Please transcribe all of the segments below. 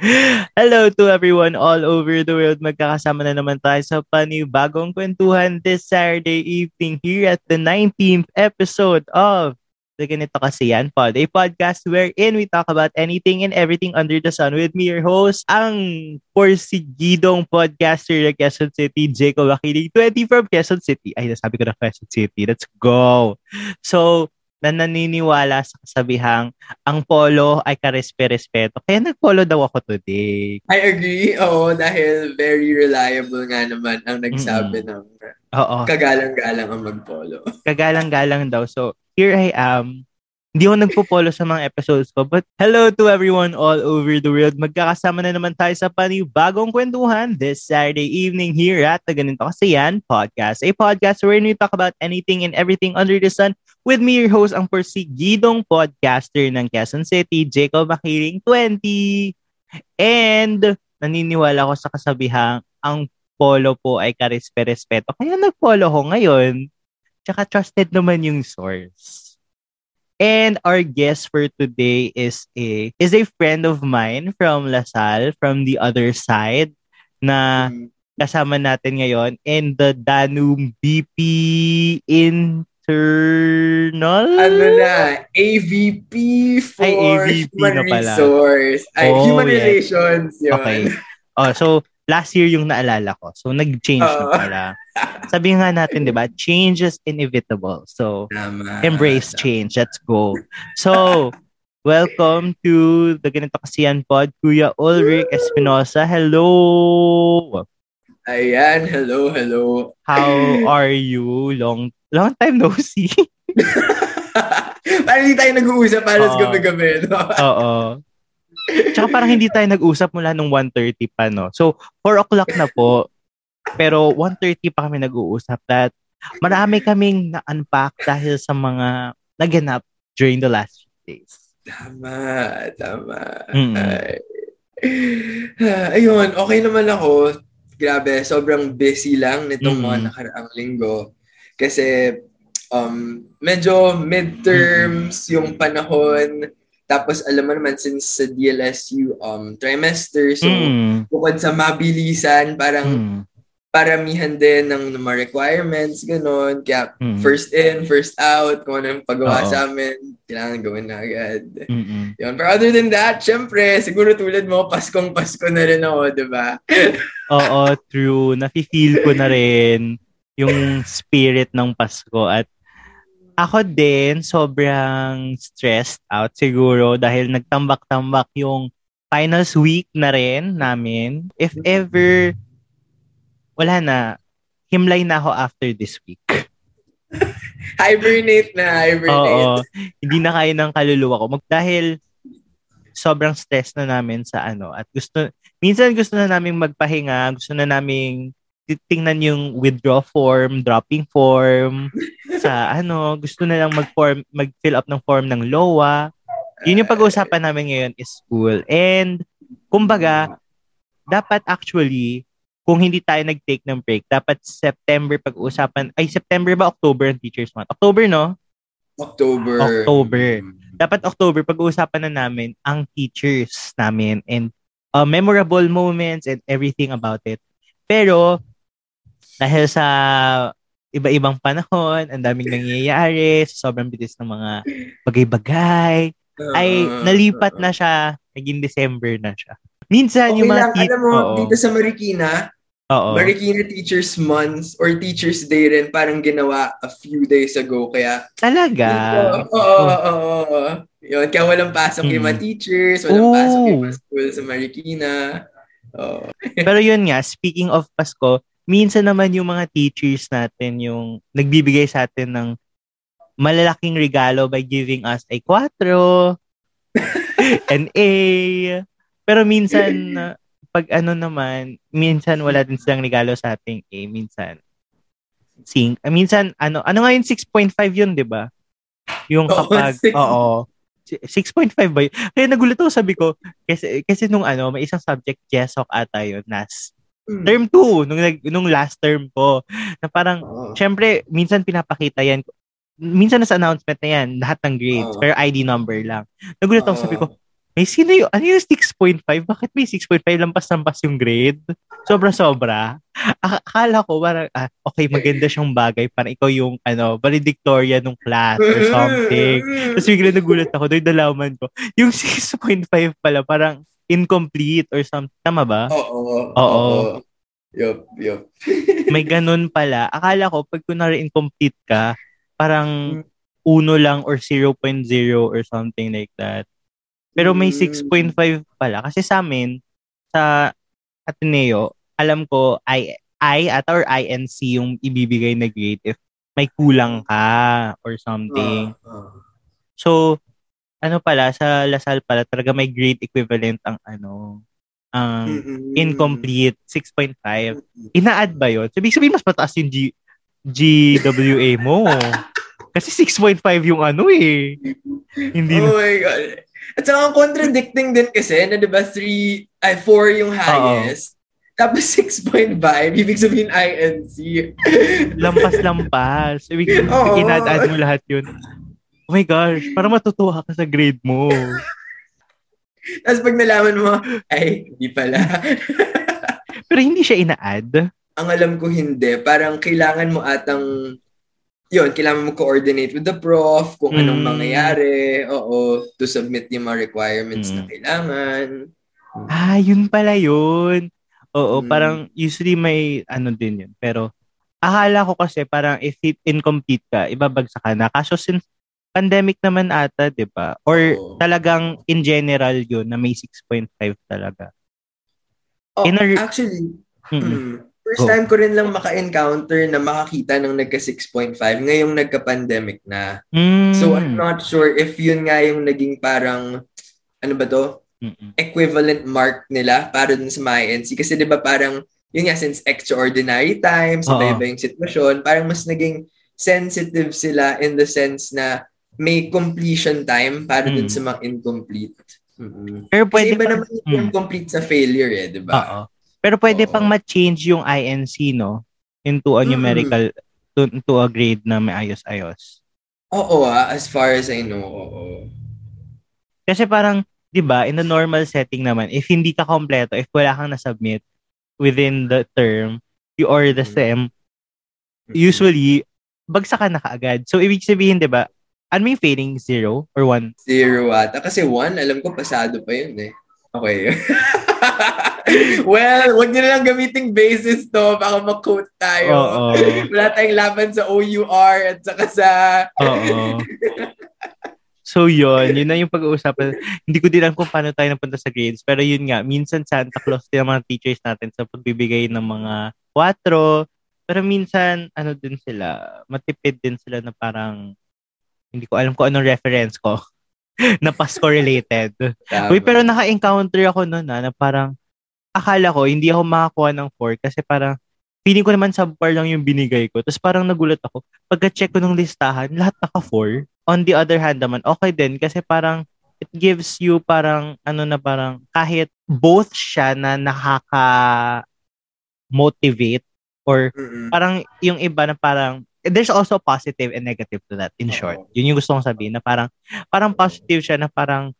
Hello to everyone all over the world. Magkakasama na naman tayo sa panibagong kwentuhan this Saturday evening here at the 19th episode of the Ganito Kasi Yan Pod, a podcast wherein we talk about anything and everything under the sun with me, your host, ang porsigidong podcaster ng Quezon City, Jacob Aquili, 20 from Quezon City. Ay, nasabi ko na Quezon City. Let's go! So, na naniniwala sa kasabihang ang polo ay karespe-respeto. Kaya nag-polo daw ako today. I agree. Oo, dahil very reliable nga naman ang nagsabi mm-hmm. ng Oo. kagalang-galang ang mag-polo. Kagalang-galang daw. So, here I am hindi ako nagpo-follow sa mga episodes ko. But hello to everyone all over the world. Magkakasama na naman tayo sa panibagong kwentuhan this Saturday evening here at the Ganito Kasi Yan Podcast. A podcast where we talk about anything and everything under the sun with me, your host, ang porsigidong podcaster ng Quezon City, Jacob Makiling 20. And naniniwala ko sa kasabihang ang polo po ay karespe-respeto. Kaya nag-follow ko ngayon. Tsaka trusted naman yung source. And our guest for today is a is a friend of mine from Lasal, from the other side, na mm. kasama natin ngayon in the Danube BP Internal. Ano na? AVP for Ay, AVP Human na pala. Resource. Ay, oh, Human yeah. Relations yun. Okay. Oh, so last year yung naalala ko. So, nag-change uh, na pala. Sabi nga natin, di ba, change is inevitable. So, tama, embrace tama. change. Let's go. So, welcome to the Ganito Kasiyan Pod, Kuya Ulrich Espinosa. Hello! Ayan, hello, hello. How are you? Long long time no see. parang hindi tayo nag-uusap para sa gabi-gabi. No? Oo. Tsaka parang hindi tayo nag-usap mula nung 1.30 pa, no? So, 4 o'clock na po. Pero 1.30 pa kami nag-uusap that marami kaming na-unpack dahil sa mga naganap during the last few days. Tama, tama. Ay. Ayun, okay naman ako. Grabe, sobrang busy lang nitong mm-hmm. mga nakaraang linggo. Kasi um, medyo midterms mm-hmm. yung panahon tapos alam mo naman since sa DLSU um trimester so mm. bukod sa mabilisan parang mm. Paramihan din ng, ng mga requirements ganun kaya mm. first in first out kung ano yung paggawa Oo. sa amin kailangan gawin na agad. Mm-mm. Yun. Pero other than that, syempre siguro tulad mo Paskong Pasko na rin ako, 'di ba? Oo, true. Nafi-feel ko na rin yung spirit ng Pasko at ako din, sobrang stressed out siguro dahil nagtambak-tambak yung finals week na rin namin. If ever, wala na, himlay na ako after this week. hibernate na, hibernate. Oo, hindi na kaya ng kaluluwa ko. Mag, dahil sobrang stress na namin sa ano at gusto minsan gusto na naming magpahinga, gusto na naming tingnan yung withdraw form, dropping form, sa ano, gusto na lang mag-form, mag-fill up ng form ng LOA. Yun yung pag-uusapan namin ngayon is school. And, kumbaga, dapat actually, kung hindi tayo nag-take ng break, dapat September pag-uusapan, ay September ba October ang Teachers Month? October, no? October. October. Dapat October pag-uusapan na namin ang teachers namin and uh, memorable moments and everything about it. Pero dahil sa iba-ibang panahon, ang daming nangyayari, sobrang bilis ng mga bagay-bagay, ay nalipat na siya, naging December na siya. Minsan okay yung mga... Lang, tit- alam mo, oo. dito sa Marikina, Oo. Marikina Teachers Month or Teachers Day rin parang ginawa a few days ago. Kaya... Talaga? Oo, oo, oo. oo. Yun, kaya walang pasok mm. yung mga teachers, walang Ooh. pasok yung mga school sa Marikina. Oh. Pero yun nga, speaking of Pasko, minsan naman yung mga teachers natin yung nagbibigay sa atin ng malalaking regalo by giving us a 4, an A. Pero minsan, pag ano naman, minsan wala din silang regalo sa ating A. Minsan, sing, uh, minsan, ano, ano nga yung 6.5 yun, di ba? Yung kapag, oo, 6.5 ba yun? Kaya nagulat ako, sabi ko, kasi, kasi nung ano, may isang subject, GESOC ata yun, NAS. Hmm. Term 2, nung, nung last term ko, na parang, uh, syempre, minsan pinapakita yan, minsan nasa announcement na yan, lahat ng grades, uh, pero ID number lang. Nagulat ako, sabi ko, may sino yung, ano yung 6.5? Bakit may 6.5 lampas-lampas yung grade? Sobra-sobra. Akala ko, parang, ah, okay, maganda siyang bagay. Parang ikaw yung, ano, valedictorian ng class or something. Tapos bigla nagulat ako, doon nalaman ko. Yung 6.5 pala, parang incomplete or something. Tama ba? Oo. Oo. Yup, yup. may ganun pala. Akala ko, pag kunwari incomplete ka, parang uno lang or 0.0 or something like that. Pero may 6.5 Hmm. pala. Kasi sa amin, sa Ateneo, alam ko, I, I at or INC yung ibibigay na grade if may kulang ka or something. Ah, ah. So, ano pala, sa Lasal pala, talaga may grade equivalent ang ano, ang Mm-mm. incomplete, 6.5. Ina-add ba yun? So, ibig sabihin, mas mataas yung G, GWA mo. Kasi 6.5 yung ano eh. Hindi Oh my God. At saka ang contradicting din kasi na diba 3, ay 4 yung highest. Tapos 6.5, ibig sabihin INC. Lampas-lampas. Ibig sabihin, ina-add mo lahat yun. Oh my gosh, para matutuwa ka sa grade mo. Tapos pag nalaman mo, ay, hindi pala. Pero hindi siya ina-add. ang alam ko hindi. Parang kailangan mo atang, yun, kailangan mo coordinate with the prof, kung anong Mm. mangyayari, oo, to submit yung mga requirements na Mm. kailangan. Ah, yun pala yun. Oo, Mm. parang usually may ano din yun. Pero akala ko kasi parang if it incomplete ka, ibabagsak ka na. Kaso since pandemic naman ata, di ba? Or Oo. talagang in general yun na may 6.5 talaga. Oh, In a- actually, Mm-mm. mm, first Go. time ko rin lang maka-encounter na makakita ng nagka 6.5 ngayong nagka-pandemic na. Mm. So, I'm not sure if yun nga yung naging parang, ano ba to? Mm-mm. equivalent mark nila para dun sa mga INC. Kasi di ba parang, yun nga, since extraordinary times, Oo. iba-iba yung sitwasyon, parang mas naging sensitive sila in the sense na may completion time para dun Mm. sa mga incomplete. Mm-mm. Pero Kasi pwede iba pang, naman yung Mm. complete sa failure eh, di ba? Oo. Pero pwede Oo. pang ma-change yung INC, no? Into a Mm. numerical, to, into a grade na may ayos-ayos. Oo ah, as far as I know, oo. Kasi parang, di ba, in the normal setting naman, if hindi ka kompleto, if wala kang na-submit within the term, you or the Mm. SEM, Mm-mm. usually, bagsak ka na kaagad. So, ibig sabihin, di ba, ano may failing? Zero or one? Zero ata. Kasi one, alam ko, pasado pa yun eh. Okay. well, wag niyo na lang gamiting basis to. Baka mag-quote tayo. Oo. Wala tayong laban sa OUR at saka sa... Oo. So, yun. Yun na yung pag-uusapan. Hindi ko din alam kung paano tayo napunta sa grades. Pero yun nga, minsan Santa Claus din ang mga teachers natin sa pagbibigay ng mga 4. Pero minsan, ano din sila, matipid din sila na parang, hindi ko alam kung anong reference ko na Pasko related. Tama. Uy, pero naka-encounter ako noon na, na parang, akala ko, hindi ako makakuha ng 4 kasi parang, feeling ko naman subpar lang yung binigay ko. Tapos parang nagulat ako. Pagka-check ko ng listahan, lahat naka-4. On the other hand naman, okay din kasi parang it gives you parang ano na parang kahit both siya na nakaka-motivate or Mm-mm. parang yung iba na parang there's also positive and negative to that in short. Yun yung gusto kong sabihin na parang parang positive siya na parang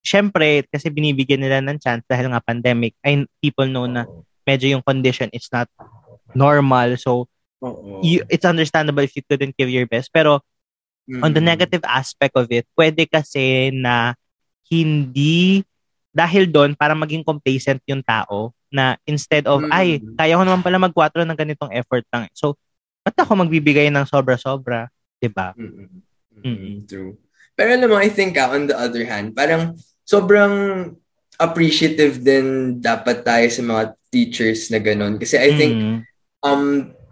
syempre kasi binibigyan nila ng chance dahil nga pandemic ay people know na medyo yung condition is not normal. So you, it's understandable if you couldn't give your best. Pero on the Mm-mm. negative aspect of it pwede kasi na hindi dahil doon para maging complacent yung tao na instead of Mm. ay kaya ko naman pala mag-4 ng ganitong effort lang. So ba't ako magbibigay ng sobra-sobra 'di ba Mm-mm. Mm-mm. Mm-mm. True. Pero alam mo, I think ah, on the other hand, parang sobrang appreciative din dapat tayo sa mga teachers na ganun. Kasi I think Mm. um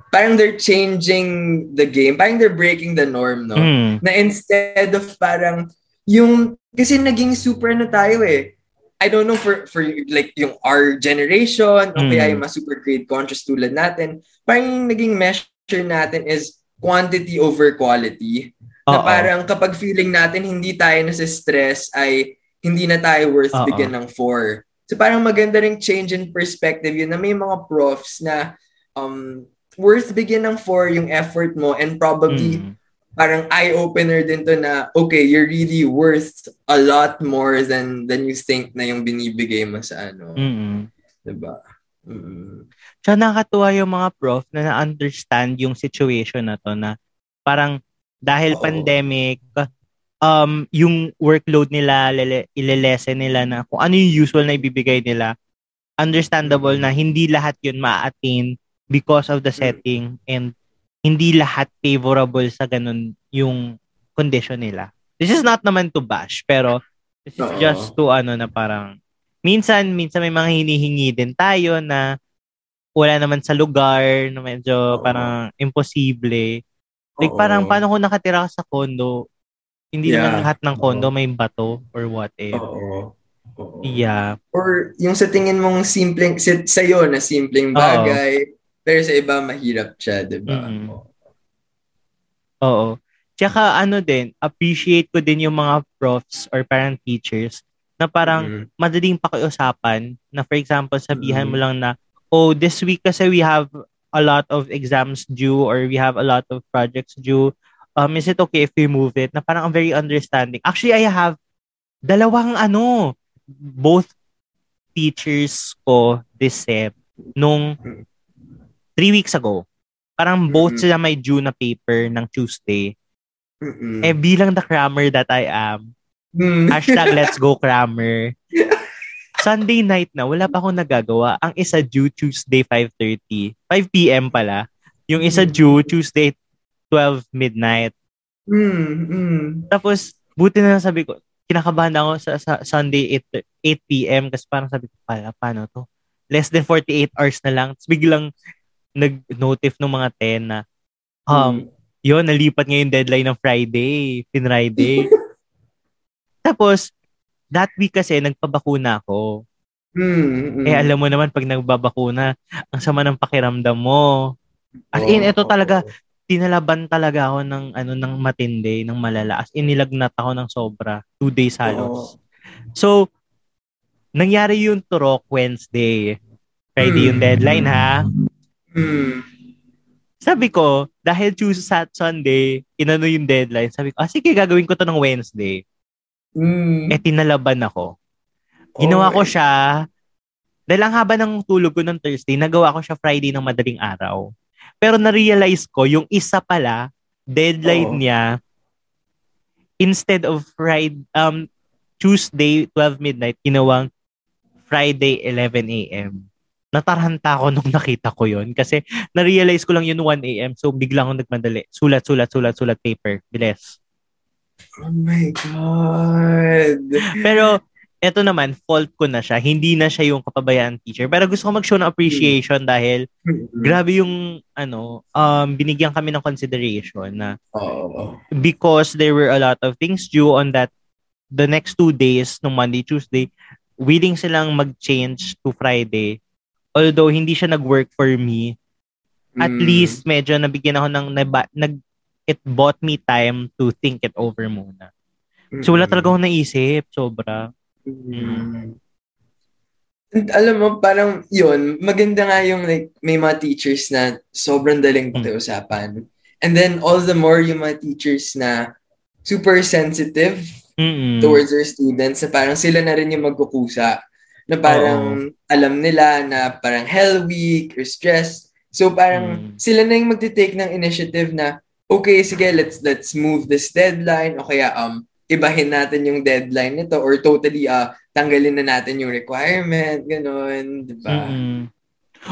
parang they're changing the game. Parang they're breaking the norm, no? Mm. Na instead of parang yung kasi naging super na tayo eh. I don't know for for like yung our generation o Mm. kaya yung mga super grade conscious tulad natin. Parang naging measure natin is quantity over quality. Na Oo. parang kapag feeling natin hindi tayo nasa stress ay hindi na tayo worth Oo. bigyan ng 4. So parang maganda ring change in perspective yun na may mga profs na um, worth bigyan ng 4 yung effort mo and probably Mm. parang eye-opener din to na, okay, you're really worth a lot more than than you think na yung binibigay mo sa ano. Mm-mm. Diba? Mm-mm. Tsaka nakakatuwa yung mga prof na na-understand yung situation na to na parang dahil Oo. pandemic, um, yung workload nila, lele, ilelesen nila na kung ano yung usual na ibibigay nila, understandable na hindi lahat yun ma-attain because of the setting and hindi lahat favorable sa ganun yung condition nila. This is not naman to bash, pero this is Oo. just to ano na parang minsan, minsan may mga hinihingi din tayo na wala naman sa lugar, na medyo Oo. parang imposible. Like Oo. parang paano kung nakatira ka sa condo, hindi Yeah. naman lahat ng condo Oo. may bato or what eh. Oo. Oo. Yeah. Or yung sa tingin mong simpleng, sa, sa'yo na simpleng Oo. bagay, pero sa iba mahirap siya, di ba? Mm-mm. Oo. Oo. Tsaka ano din, appreciate ko din yung mga profs or parang teachers na parang Mm. madaling pakiusapan na for example, sabihan Mm. mo lang na, oh, this week kasi we have a lot of exams due or we have a lot of projects due. Um, is it okay if we move it? Na parang very understanding. Actually, I have dalawang ano, both teachers ko this SEP nung three weeks ago. Parang both Mm. sila may due na paper ng Tuesday. Mm-mm. Eh, bilang the crammer that I am, Mm. hashtag let's go crammer. Sunday night na, wala pa akong nagagawa. Ang isa due Tuesday 5.30. 5 p.m. pala. Yung isa Mm. due Tuesday 12 midnight. Mm, mm. Tapos, buti na lang sabi ko, kinakabahan ako sa, sa Sunday 8, 8 p.m. kasi parang sabi ko, pala, paano to? Less than 48 hours na lang. Tapos biglang nag-notif ng mga 10 na, um, yun, nalipat nga yung deadline ng Friday, Friday. Tapos, that week kasi, nagpabakuna ako. Mm, mm. Eh, alam mo naman, pag nagbabakuna, ang sama ng pakiramdam mo. As in, ito oo. talaga, tinalaban talaga ako ng, ano, ng matindi, ng malala. As in, nilagnat ako ng sobra. Two days halos. So, nangyari yung turok Wednesday. Friday yung Mm. deadline, ha? Mm. Sabi ko, dahil Tuesday, Sat Sunday, inano yung deadline, sabi ko, ah, sige, gagawin ko to ng Wednesday. Mm. Eh, tinalaban ako. Ginawa Oh ko siya, dahil ang haba ng tulog ko ng Thursday, nagawa ko siya Friday ng madaling araw. Pero na-realize ko, yung isa pala, deadline Oo. niya, instead of Friday, um, Tuesday, 12 midnight, ginawang Friday, 11 a.m. Natarhanta ako nung nakita ko yon kasi na-realize ko lang yun 1 a.m. So, bigla akong nagmadali. Sulat, sulat, sulat, sulat, paper. Bilis. Oh my God. Pero, eto naman, fault ko na siya. Hindi na siya yung kapabayaan teacher. Pero gusto ko mag-show ng appreciation dahil Mm. grabe yung, ano, um, binigyan kami ng consideration na because there were a lot of things due on that the next two days, no Monday, Tuesday, willing silang mag-change to Friday. Although hindi siya nag-work for me, at Mm. least medyo nabigyan ako ng naba, nag it bought me time to think it over muna. So wala talaga akong naisip, sobra. Mm. And alam mo, parang yun, maganda nga yung like, may mga teachers na sobrang daling pakiusapan. And then all the more yung mga teachers na super sensitive Mm-mm. towards their students na parang sila na rin yung magkukusa. Na parang alam nila na parang hell week or stress. So parang Mm. sila na yung magte-take ng initiative na okay, sige, let's let's move this deadline o kaya um ibahin natin yung deadline nito or totally uh tanggalin na natin yung requirement, ganun, di ba? Mm-mm.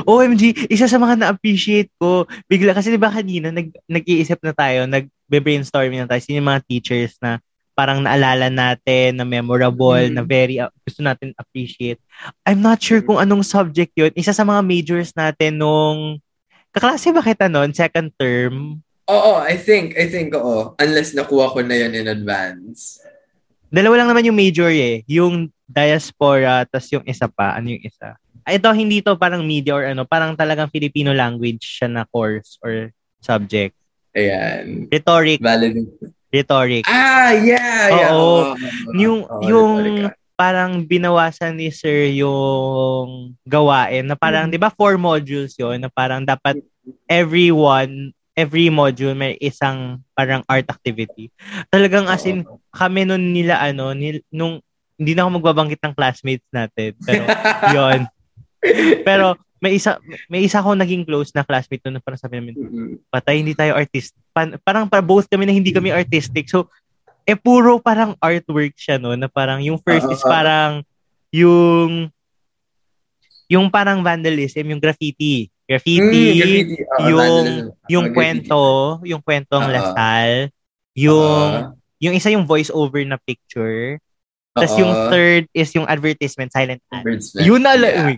OMG, isa sa mga na-appreciate ko, bigla, kasi di ba kanina, nag, nag-iisip na tayo, nag-brainstorming na tayo, sino mga teachers na parang naalala natin, na memorable, Mm. na very, uh, gusto natin appreciate. I'm not sure kung anong subject yun. Isa sa mga majors natin nung, kaklase ba kita nun, second term? Oo, I think, I think, oo. Unless nakuha ko na yan in advance. Dalawa lang naman yung major eh. Yung diaspora, tas yung isa pa. Ano yung isa? Ah, Ito, hindi to parang media or ano. Parang talagang Filipino language siya na course or subject. Ayan. Rhetoric. Valid. Rhetoric. Ah, yeah, yeah. Oo. oo. Yung, Oo, yung rhetoric, ah. parang binawasan ni sir yung gawain na parang, Mm. di ba, four modules yon na parang dapat everyone every module may isang parang art activity. Talagang as in, kami nun nila ano, nil, nung hindi na ako magbabanggit ng classmates natin. Pero, yon Pero, may isa may isa ako naging close na classmate noon parang sabi namin, patay, hindi tayo artist. Pa, parang para both kami na hindi kami artistic. So, eh puro parang artwork siya no na parang yung first is parang yung yung parang vandalism, yung graffiti. Graffiti, mm, graffiti. Uh, yung vandalism. yung uh, kwento, yung kwentong uh, Lasal, yung uh, yung isa yung voice over na picture. Tapos uh, yung third is yung advertisement, silent ad. Yun na yeah.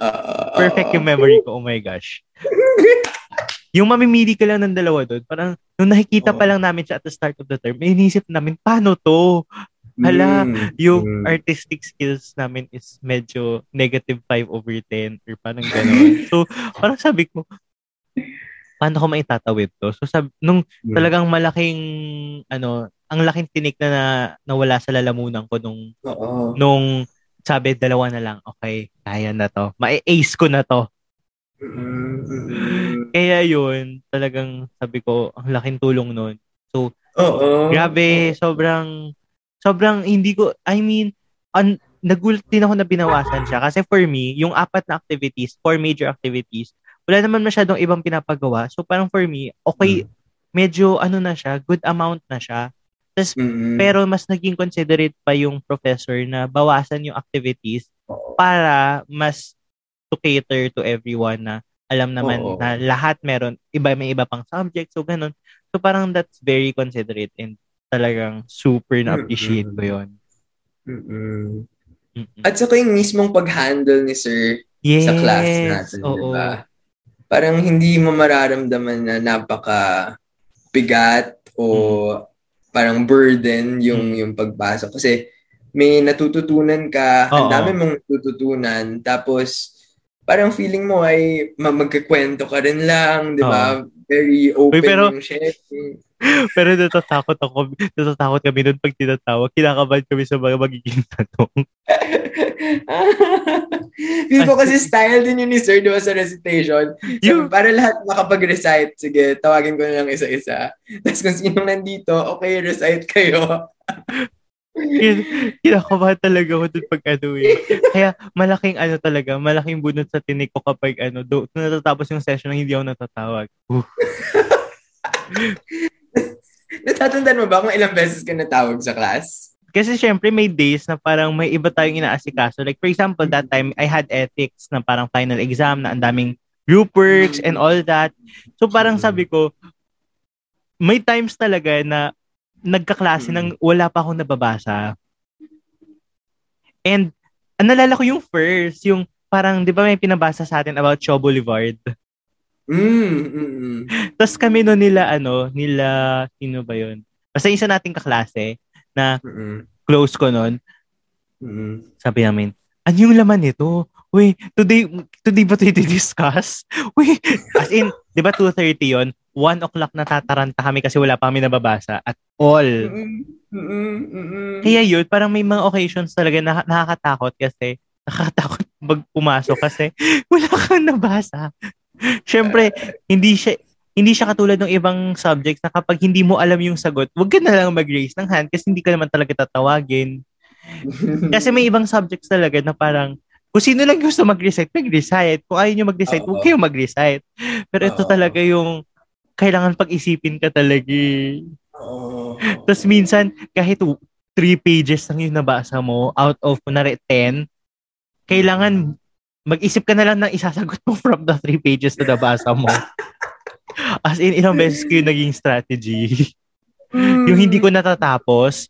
Uh, Perfect yung memory ko. Oh my gosh. yung mamimili ka lang ng dalawa doon, parang nung nakikita pa lang namin siya at the start of the term, inisip namin, paano to? Hala, mm, yung mm. artistic skills namin is medyo negative 5 over 10 or parang gano'n. so, parang sabi ko, paano ko maitatawid to? So, sabi, nung mm. talagang malaking, ano, ang laking tinik na, na nawala sa lalamunan ko nung, Oo. nung sabi, dalawa na lang. Okay, kaya na to. Ma-ace ko na to. Mm-hmm. Kaya yun, talagang sabi ko, ang laking tulong nun. So, Oo. grabe, sobrang, sobrang hindi ko, I mean, un, nagulat din ako na binawasan siya. Kasi for me, yung apat na activities, four major activities, wala naman masyadong ibang pinapagawa. So parang for me, okay, mm. medyo ano na siya, good amount na siya. Tas, mm-hmm. Pero mas naging considerate pa yung professor na bawasan yung activities para mas to cater to everyone na alam naman Oo. na lahat meron, iba may iba pang subject, so ganun. So parang that's very considerate and talagang super na-appreciate ko yun. Mm-mm. Mm-mm. At saka yung mismong pag-handle ni sir yes. sa class natin, Oo. diba? Parang hindi mo mararamdaman na napaka bigat o mm. parang burden yung mm. yung pagbasa kasi may natututunan ka, ang dami mong natututunan, tapos parang feeling mo ay magkikwento ka rin lang, di ba? Very open Uy, pero, yung sharing. Pero natatakot ako, natatakot kami doon pag tinatawag. Kinakabahan kami sa mga magiging tanong. Feel ko kasi style din yun ni Sir, di ba, sa recitation. So, you... para lahat makapag-recite, sige, tawagin ko na lang isa-isa. Tapos kung sino nandito, okay, recite kayo. Kinakabahan talaga ako dun pag ano eh. Kaya malaking ano talaga, malaking bunot sa tinik ko kapag ano, do, natatapos yung session nang hindi ako natatawag. Natatandaan mo ba kung ilang beses ka natawag sa class? Kasi syempre may days na parang may iba tayong inaasikaso. Like for example, that time I had ethics na parang final exam na ang daming group works and all that. So parang sabi ko, may times talaga na nagkaklase ng mm. wala pa akong nababasa. And nalala ko yung first, yung parang, di ba may pinabasa sa atin about Cho Boulevard? Mm, mm. Tapos kami no nila, ano, nila, sino ba yun? Basta isa nating kaklase na mm-mm. close ko nun. Mm-mm. Sabi namin, ano yung laman nito? Uy, today, today ba ito discuss? Uy, as in, di ba 2.30 yon 1 o'clock na tataranta kami kasi wala pa kami nababasa at all. Kaya yun, parang may mga occasions talaga na nakakatakot kasi nakakatakot magpumasok kasi wala kang nabasa. Siyempre, hindi siya hindi siya katulad ng ibang subjects na kapag hindi mo alam yung sagot, wag ka na lang mag-raise ng hand kasi hindi ka naman talaga tatawagin. kasi may ibang subjects talaga na parang kung sino lang gusto mag-recite, mag-recite. Kung ayaw nyo mag-recite, huwag kayong mag-recite. Pero ito talaga yung kailangan pag-isipin ka talaga. Oh. Tapos minsan, kahit three pages lang yung nabasa mo, out of, kunwari, 10, kailangan mag-isip ka na lang ng isasagot mo from the three pages na nabasa mo. As in, ilang beses ko yung naging strategy. yung hindi ko natatapos,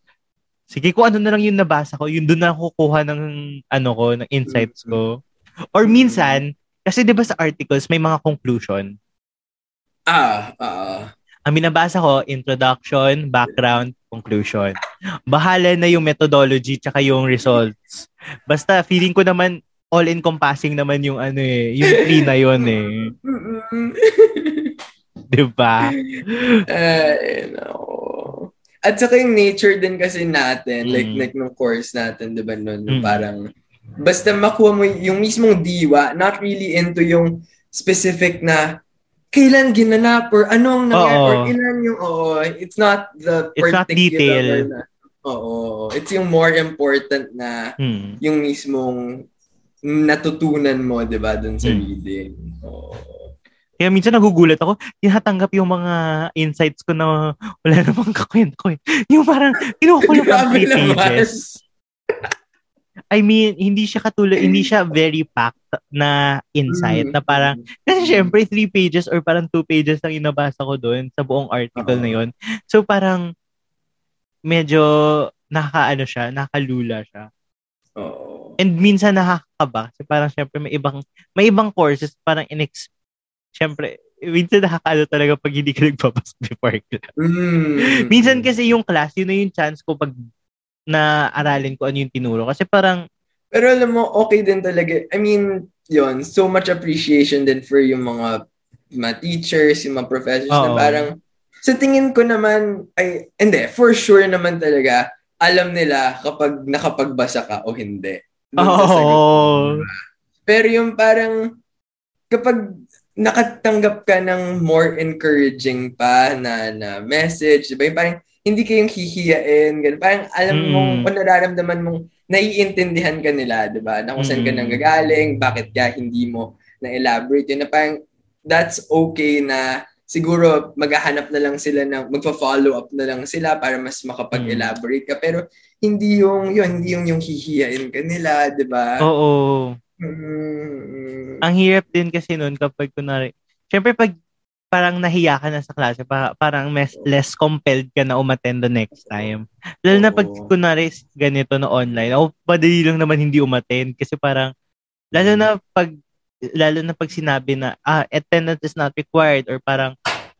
sige, kung ano na lang yung nabasa ko, yun doon na ako kukuha ng, ano ko, ng insights ko. Or minsan, kasi di ba sa articles, may mga conclusion. Ah, uh, ang binabasa ko, introduction, background, conclusion. Bahala na yung methodology tsaka yung results. Basta feeling ko naman all-encompassing naman yung ano eh, yung tree na yun eh. Di ba? Uh, no. At saka yung nature din kasi natin, mm. like like nung course natin, di ba nun, mm. parang basta makuha mo yung mismong diwa, not really into yung specific na kailan ginanap or anong nangyari or ilan yung, oo, it's not the It's not detail. na, oo, it's yung more important na Hmm. yung mismong natutunan mo, di ba, dun sa Mm. reading. Oo. Kaya minsan nagugulat ako, tinatanggap yung mga insights ko na wala namang kakwento eh. Yung parang, kinuha ko lang three naman. pages. I mean, hindi siya katulad, hindi siya very packed na insight Mm. na parang, kasi syempre three pages or parang two pages ang inabasa ko doon sa buong article Oo. na yon So parang, medyo nakakaano siya, nakalula siya. Oo. And minsan nakakaba kasi parang syempre may ibang may ibang courses parang inex syempre minsan nakakaano talaga pag hindi ka nagbabasa before class. Mm. Minsan kasi yung class, yun na yung chance ko pag na aralin ko ano yung tinuro. Kasi parang, Pero alam mo, okay din talaga. I mean, yon so much appreciation din for yung mga mga teachers, yung mga professors na Oo. parang sa tingin ko naman, ay, hindi, for sure naman talaga, alam nila kapag nakapagbasa ka o hindi. Ba? Pero yung parang, kapag nakatanggap ka ng more encouraging pa na, na message, di ba? Yung parang, hindi kayong hihiyain, ganun. Parang alam Mm. mong, kung nararamdaman mong naiintindihan ka nila, di ba? Na kung saan ka Mm. nanggagaling, bakit ka hindi mo na-elaborate yun, na parang that's okay na siguro maghahanap na lang sila ng, magpa-follow up na lang sila para mas makapag-elaborate ka. Pero hindi yung, yun, hindi yung yung hihiyain ka nila, di ba? Oo. Mm, Ang hirap din kasi nun kapag kunwari, syempre pag parang nahiya ka na sa klase, pa, parang mes, less compelled ka na umattend the next time. Lalo na pag kunwari ganito na online, o madali lang naman hindi umattend kasi parang, lalo na pag lalo na pag sinabi na ah, attendance is not required or parang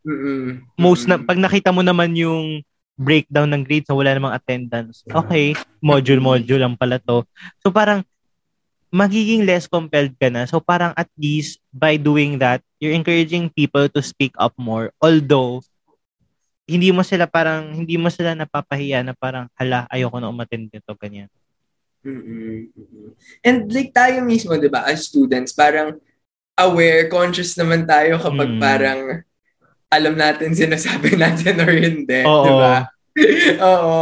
mm-mm, most na pag nakita mo naman yung breakdown ng grades na wala namang attendance. Okay, module module lang pala to. So parang magiging less compelled ka na. So parang at least by doing that, you're encouraging people to speak up more. Although hindi mo sila parang hindi mo sila napapahiya na parang hala ayoko na umattend nito ganyan. Mm-mm. And like tayo mismo, di ba, as students, parang aware, conscious naman tayo kapag Mm. parang alam natin sinasabi natin or hindi. Oo. Di ba? Oo.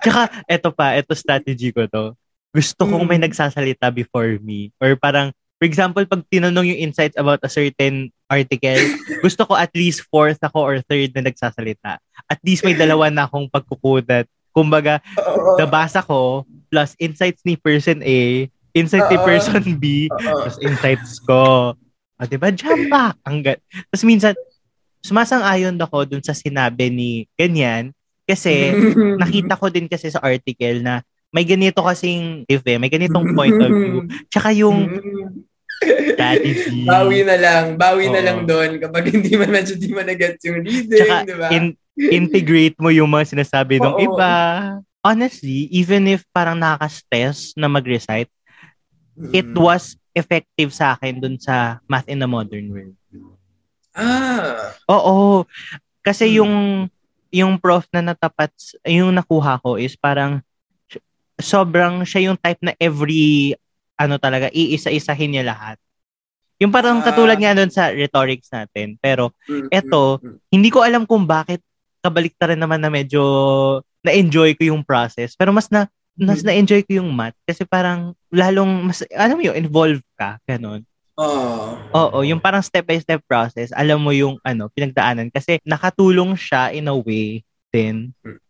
Tsaka eto pa, eto strategy ko to. Gusto kong may Mm. nagsasalita before me or parang For example, pag tinanong yung insights about a certain article, gusto ko at least fourth ako or third na nagsasalita. At least may dalawa na akong pagkukudat. Kumbaga, Oo. nabasa ko, plus insights ni person A, insights ni person B, plus insights ko. O, diba? Jump back! Ang ga- Tapos minsan, sumasang-ayon ako dun sa sinabi ni ganyan, kasi nakita ko din kasi sa article na may ganito kasing if eh, may ganitong point of view. Tsaka yung strategy. bawi na lang. Bawi na Oo. lang doon kapag hindi mo medyo di mo na-get yung reading, Tsaka di ba? in- integrate mo yung mga sinasabi ng Oo. iba. Honestly, even if parang nakaka-stress na mag-recite, it Mm. was effective sa akin dun sa Math in the Modern World. Ah. Oo. Kasi Hmm. yung yung prof na natapat, yung nakuha ko is parang sobrang siya yung type na every ano talaga, iisa-isahin niya lahat. Yung parang Ah. katulad nga doon sa rhetorics natin. Pero Mm, Eto, mm, mm. hindi ko alam kung bakit kabaliktaran naman na medyo na-enjoy ko yung process. Pero mas na mas na-enjoy ko yung math kasi parang lalong mas alam mo yun, involved ka, ganun. Oo. Oo, yung parang step-by-step process, alam mo yung ano, pinagdaanan kasi nakatulong siya in a way din. Mm.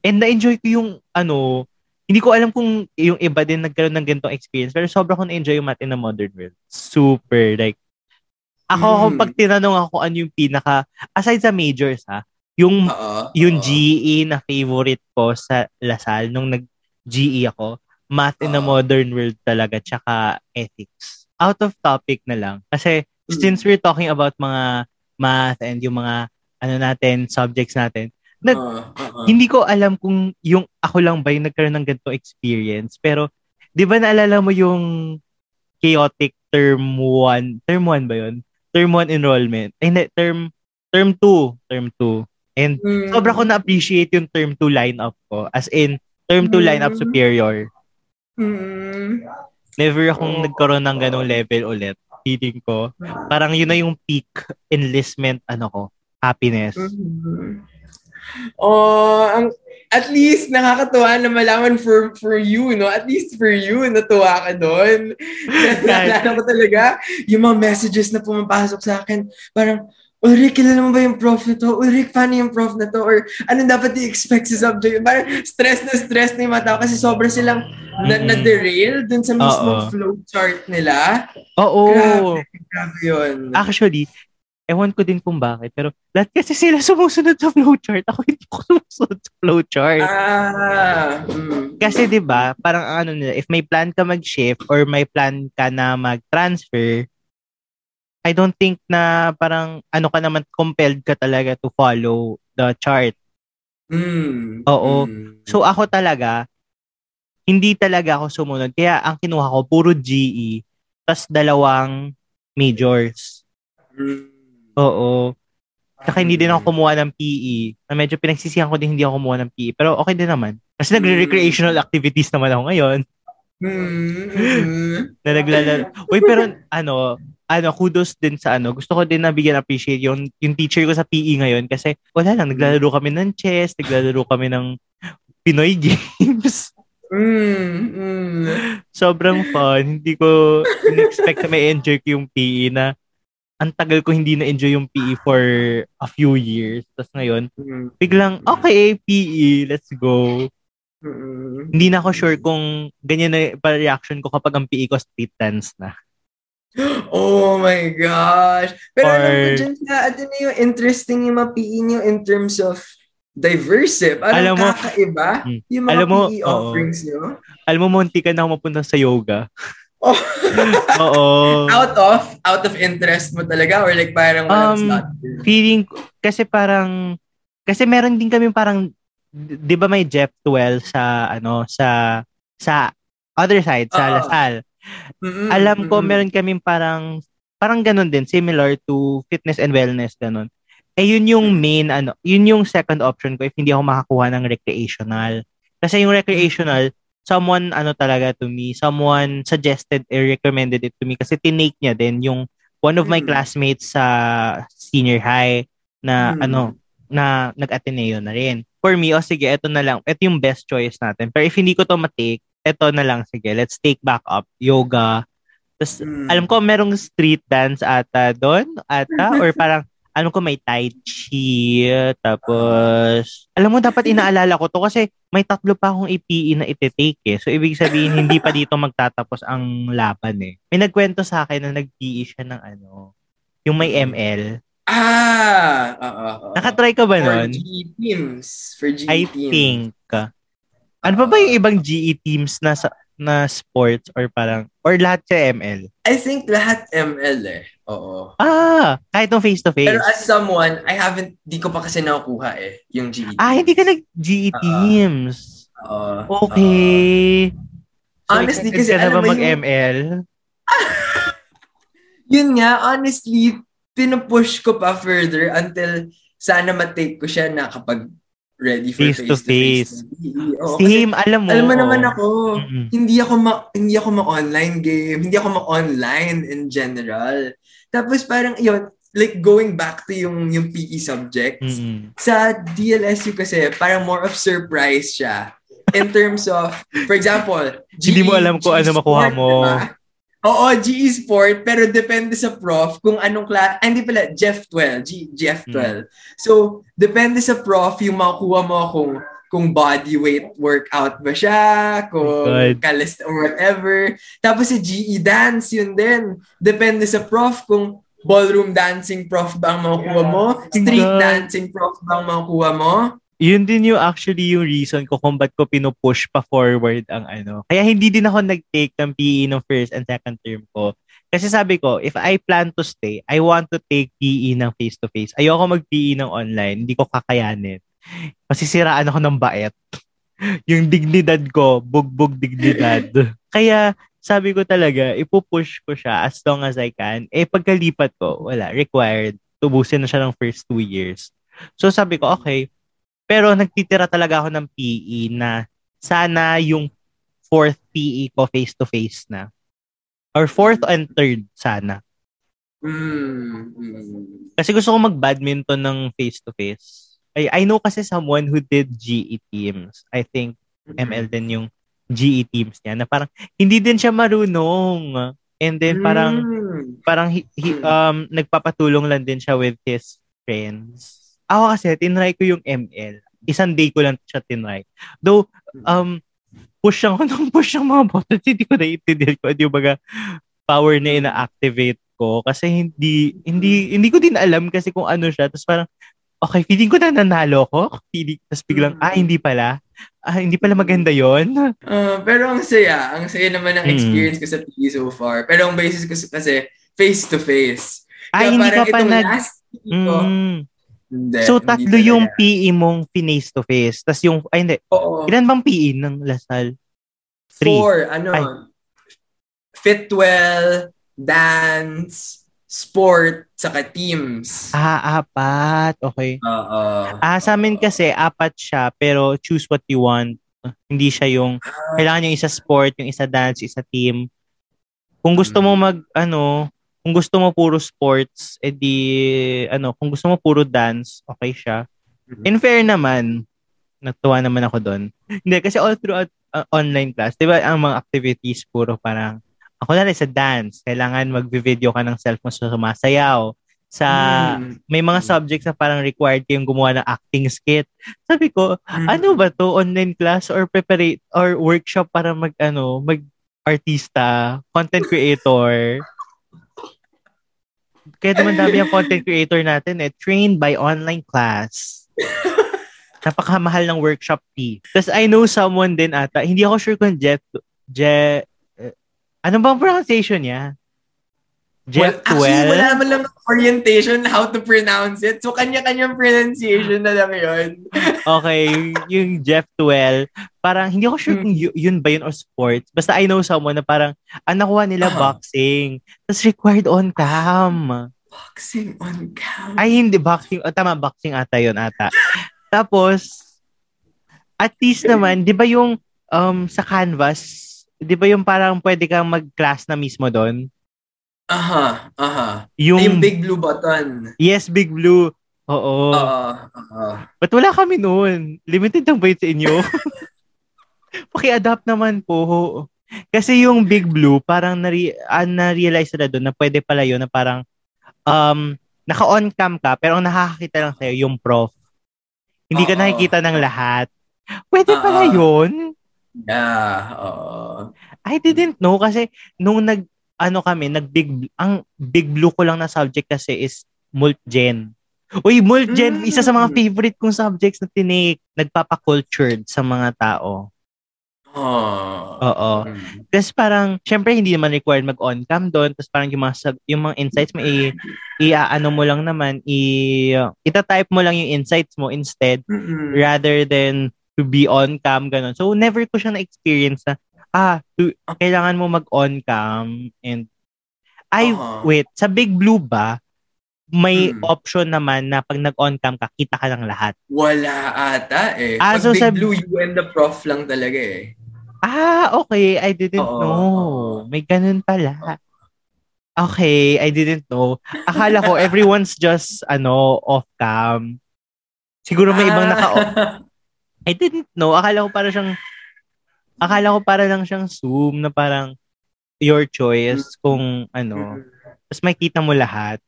And na-enjoy ko yung ano, hindi ko alam kung yung iba din nagkaroon ng ganitong experience, pero sobra ko na-enjoy yung math in the modern world. Super, like, ako, Mm. kung pag tinanong ako ano yung pinaka, aside sa majors ha, yung, Oo. yung Oo. GE na favorite ko sa Lasal nung nag-GE ako, math in the modern world talaga, tsaka ethics. Out of topic na lang. Kasi Mm. since we're talking about mga math and yung mga ano natin, subjects natin, nag- Oo. Oo. hindi ko alam kung yung ako lang ba yung nagkaroon ng ganito experience. Pero, di ba naalala mo yung chaotic term 1? Term 1 ba yun? Term 1 enrollment. Ay, hindi, term, term 2. Term 2. And Mm. sobra ko na-appreciate yung term 2 lineup ko. As in, term 2 lineup Mm. superior. Mm. Never akong Oo. nagkaroon ng ganong level ulit. feeling ko. Parang yun na yung peak enlistment, ano ko, happiness. Mhm. Oh, ang at least nakakatuwa na malaman for for you, no? At least for you, natuwa ka doon. Naalala ko talaga yung mga messages na pumapasok sa akin. Parang, Ulrich, kilala mo ba yung prof na to? Ulrich, paano yung prof na to? Or anong dapat i-expect sa subject? Parang stress na stress na yung mga tao kasi sobrang silang na, Mm-mm. na-derail dun sa mismong flow chart nila. Oo. Grabe, grabe yun. Actually, ewan ko din kung bakit. Pero lahat kasi sila sumusunod sa flowchart. Ako hindi ko sumusunod sa flowchart. Ah, mm. Kasi 'di ba, parang ang ano nila, if may plan ka mag-shift or may plan ka na mag-transfer, I don't think na parang ano ka naman compelled ka talaga to follow the chart. Mm. Oo. Mm. So ako talaga hindi talaga ako sumunod. Kaya ang kinuha ko puro GE tas dalawang majors. Mm. Oo. Saka hindi din ako kumuha ng PE. Na medyo pinagsisihan ko din hindi ako kumuha ng PE. Pero okay din naman. Kasi nagre-recreational activities naman ako ngayon. Mm. Mm. na naglalaro. Uy, pero ano, ano, kudos din sa ano. Gusto ko din na bigyan appreciate yung, yung teacher ko sa PE ngayon kasi wala lang, naglalaro kami ng chess, naglalaro kami ng Pinoy games. Mm. Mm. Sobrang fun. Hindi ko in-expect na may enjoy ko yung PE na ang tagal ko hindi na-enjoy yung PE for a few years. Tapos ngayon, Mm. biglang, okay, PE, let's go. Mm. Hindi na ako sure kung ganyan na pa reaction ko kapag ang PE ko street dance na. Oh my gosh. Pero alam ko Or- dyan na, ano na yung interesting yung mga PE nyo in terms of diverse eh. Parang Alam mo- kakaiba Hmm. yung mga Alam mo, PE oo. offerings nyo. Alam mo, munti ka na ako mapunta sa yoga. Oh. Oo. out of, out of interest mo talaga or like parang walang Um, slot? Feeling, kasi parang, kasi meron din kami parang, di ba may Jeff 12 sa, ano, sa, sa other side, sa Oo. Lasal. Mm-mm, Alam ko, mm-mm. meron kami parang, parang ganun din, similar to fitness and wellness, ganun. Eh, yun yung main, ano, yun yung second option ko if hindi ako makakuha ng recreational. Kasi yung recreational, someone, ano talaga to me, someone suggested or recommended it to me kasi tinake niya din yung one of my Mm. classmates sa senior high na, Mm. ano, na nag-Ateneo na rin. For me, oh sige, ito na lang. Ito yung best choice natin. Pero if hindi ko to matake, ito na lang, sige, let's take back up yoga. Tapos, Mm. alam ko, merong street dance ata doon, ata, or parang, alam ko may tai chi, tapos, alam mo, dapat inaalala ko to kasi may tatlo pa akong IPE na iti-take eh. So, ibig sabihin, hindi pa dito magtatapos ang laban eh. May nagkwento sa akin na nag-PE siya ng ano, yung may ML. Ah! Oo, oo. Nakatry ka ba For nun? GE teams. For GE I teams. think. Ano pa ba yung ibang GE teams na sa, na sports or parang, or lahat sa ML? I think lahat ML eh. Oo. Ah, kahit nung face-to-face. Pero as someone, I haven't, di ko pa kasi nakukuha eh, yung GE. Ah, hindi ka nag-GE Ah. teams. Oo. Okay. So, Honestly, kasi ka na ba yung- mag-ML? Yun nga, honestly, pinupush ko pa further until sana matake ko siya na kapag ready for Face to face-to-face. Oo, kasi Same, alam mo. alam mo naman oo. ako, Mm-mm. hindi ako ma hindi ako ma-online game, hindi ako ma-online in general. Tapos parang yun, like going back to yung yung PE subjects. Mm-mm. Sa DLSU kasi parang more of surprise siya. In terms of, for example, Hindi mo alam kung ano makuha mo. diba? Oo, GE Sport, pero depende sa prof kung anong class. Ah, hindi pala, Jeff 12, G, GF12. Hmm. So, depende sa prof yung makuha mo kung kung body weight workout ba siya, kung God. calist or whatever. Tapos sa GE dance, yun din. Depende sa prof kung ballroom dancing prof ba ang makukuha mo, street dancing prof ba ang makukuha mo. Yun din yung actually yung reason ko kung ba't ko pinupush pa forward ang ano. Kaya hindi din ako nag-take ng PE ng first and second term ko. Kasi sabi ko, if I plan to stay, I want to take PE ng face-to-face. Ayoko mag-PE ng online. Hindi ko kakayanin. Masisiraan ako ng baet. yung dignidad ko, bugbog dignidad. Kaya sabi ko talaga, ipupush ko siya as long as I can. Eh, pagkalipat ko, wala, required. Tubusin na siya ng first two years. So sabi ko, okay. Pero nagtitira talaga ako ng PE na sana yung fourth PE ko face-to-face na. Or fourth and third sana. Mm, mm. Kasi gusto ko mag-badminton ng face-to-face. I, I know kasi someone who did GE teams. I think ML din yung GE teams niya na parang hindi din siya marunong. And then parang Mm. parang he, he- um nagpapatulong lang din siya with his friends. Ako kasi tinry ko yung ML. Isang day ko lang siya tinry. Though um push ako ng push ng mga buttons, hindi ko naiintindihan ko ano yung mga power na ina-activate ko kasi hindi hindi hindi ko din alam kasi kung ano siya. Tapos parang okay, feeling ko na nanalo ko. Feeling, tapos biglang, ah, hindi pala. Ah, hindi pala maganda yon Ah, pero ang saya. Ang saya naman ng Mm. experience ko sa PE so far. Pero ang basis ko kasi face-to-face. Kaya hindi ka pa nag... last ko, Mm. Hindi, So, hindi tatlo yung talaga. PE mong face to face. Tapos yung, ay hindi, Oo. ilan bang PE ng Lasal? Three. Four. Ano? Ay. Fitwell, dance, sport, saka teams. Ah, apat. Okay. Oo. Ah, sa amin kasi, apat siya, pero choose what you want. Hindi siya yung, kailangan yung isa sport, yung isa dance, yung isa team. Kung gusto mo mag, ano, kung gusto mo puro sports, edi, ano, kung gusto mo puro dance, okay siya. In fair naman, natuwa naman ako doon. Hindi, kasi all throughout uh, online class, di ba, ang mga activities puro parang, ako na rin sa dance, kailangan mag-video ka ng self mo sa sumasayaw. Sa, Mm. may mga subjects na parang required kayong gumawa ng acting skit. Sabi ko, Mm. ano ba to online class or preparate or workshop para mag ano mag artista content creator kaya naman dami ang content creator natin eh. Trained by online class. Napakamahal ng workshop fee. Tapos I know someone din ata. Hindi ako sure kung Jeff Je, eh, ano bang pronunciation niya Jeff well, actually, wala man lang orientation how to pronounce it. So, kanya-kanyang pronunciation na lang yun. Okay, yung Jeff Twell, parang hindi ako sure kung y- yun ba yun or sports. Basta I know someone na parang, ang nakuha nila Ah. boxing. Tapos required on cam. Boxing on cam. Ay, hindi boxing. Oh, tama, boxing ata yun ata. Tapos, at least naman, di ba yung um, sa canvas, di ba yung parang pwede kang mag-class na mismo doon? Aha, aha. Yung, Yung big blue button. yes, Big Blue. Oo. Oo. oo. Ba't wala kami noon? Limited lang ba yun sa inyo? Paki-adapt naman po. Kasi yung Big Blue, parang nare- ah, na-realize na doon na pwede pala yun na parang um, naka-on cam ka, pero ang nakakakita lang sa'yo yung prof. Hindi ka Oo. nakikita ng lahat. Pwede pala Oo. yun? Yeah, oo. I didn't know kasi nung nag ano kami, nag big ang big blue ko lang na subject kasi is multgen. Uy, multgen, Mm. isa sa mga favorite kong subjects na tinake. Nagpapa-cultured sa mga tao. Oh. Oo. Mm. Tapos parang, syempre hindi naman required mag-on cam doon. Tapos parang yung mga, sub- yung mga insights mo, i, i ano mo lang naman, i, ita-type mo lang yung insights mo instead Mm-mm. rather than to be on cam, ganun. So, never ko siya na-experience na, ah, to, kailangan mo mag-on cam and, ay, Oo. wait, sa Big Blue ba, may Hmm. option naman na pag nag-on cam ka, kita ka ng lahat. Wala ata eh. Ah, Pag so big sa- blue, you and the prof lang talaga eh. Ah, okay. I didn't Oo, know. May ganun pala. Okay, I didn't know. Akala ko everyone's just ano off cam. Siguro may ibang naka Ah. I didn't know. Akala ko para siyang akala ko para lang siyang Zoom na parang your choice kung ano. Tapos makita mo lahat.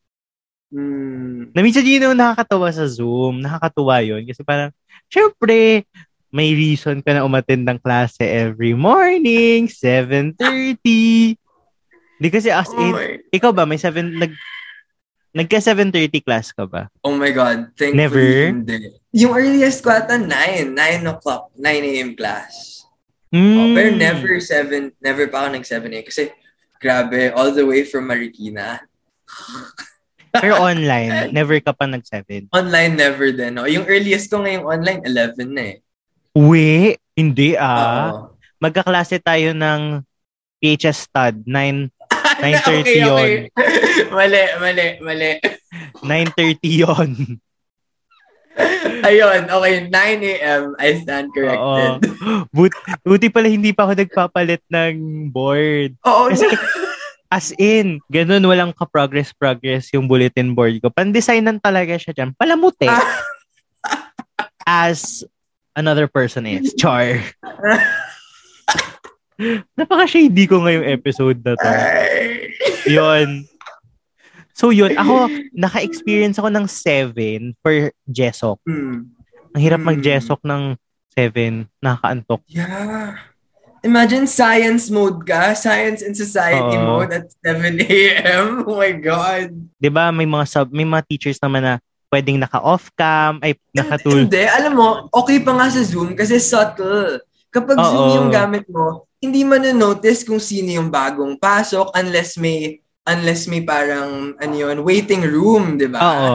Mm. Na minsan yun yung nakakatawa sa Zoom. Nakakatuwa yun. Kasi parang, syempre, may reason ka na umattend ng klase every morning, 7.30. Hindi kasi as Oh in, my, ikaw ba, may 7, nag, nagka 7.30 class ka ba? oh my God. Thankfully, Never? hindi. Yung earliest ko ata 9. 9 o'clock. 9 a.m. class. Hmm. Oh, pero never 7. Never pa ako nag 7 a.m. Kasi, grabe, all the way from Marikina. Pero online, never ka pa nag-7. Online, never din. No? Yung earliest ko ngayong online, 11 na eh. Uwi? Hindi ah. Oo. Magkaklase tayo ng PHS stud. 9, 9:30 okay, yun. okay. mali, mali, mali. 9.30 yon. Ayun, okay, 9 a.m. I stand Oo. corrected. But, buti pala hindi pa ako nagpapalit ng board. Oo, Kasi, As in, ganun walang ka-progress-progress yung bulletin board ko. Pandesignan talaga siya dyan. Palamuti. As another person is. Char. Napaka-shady ko ngayong episode na to. Yun. So yun, ako, naka-experience ako ng 7 for Jesok. Mm. Ang hirap Mm. mag-Jesok ng 7. Nakakaantok. Yeah. Imagine science mode ka, science and society Oo. mode at 7 a.m. Oh my God. ba may mga sub, may mga teachers naman na pwedeng naka-off cam, ay naka-tool. Hindi, alam mo, okay pa nga sa Zoom kasi subtle. Kapag Oo. Zoom yung gamit mo, hindi mo na-notice kung sino yung bagong pasok unless may unless may parang ano yun, waiting room, di ba? Oo.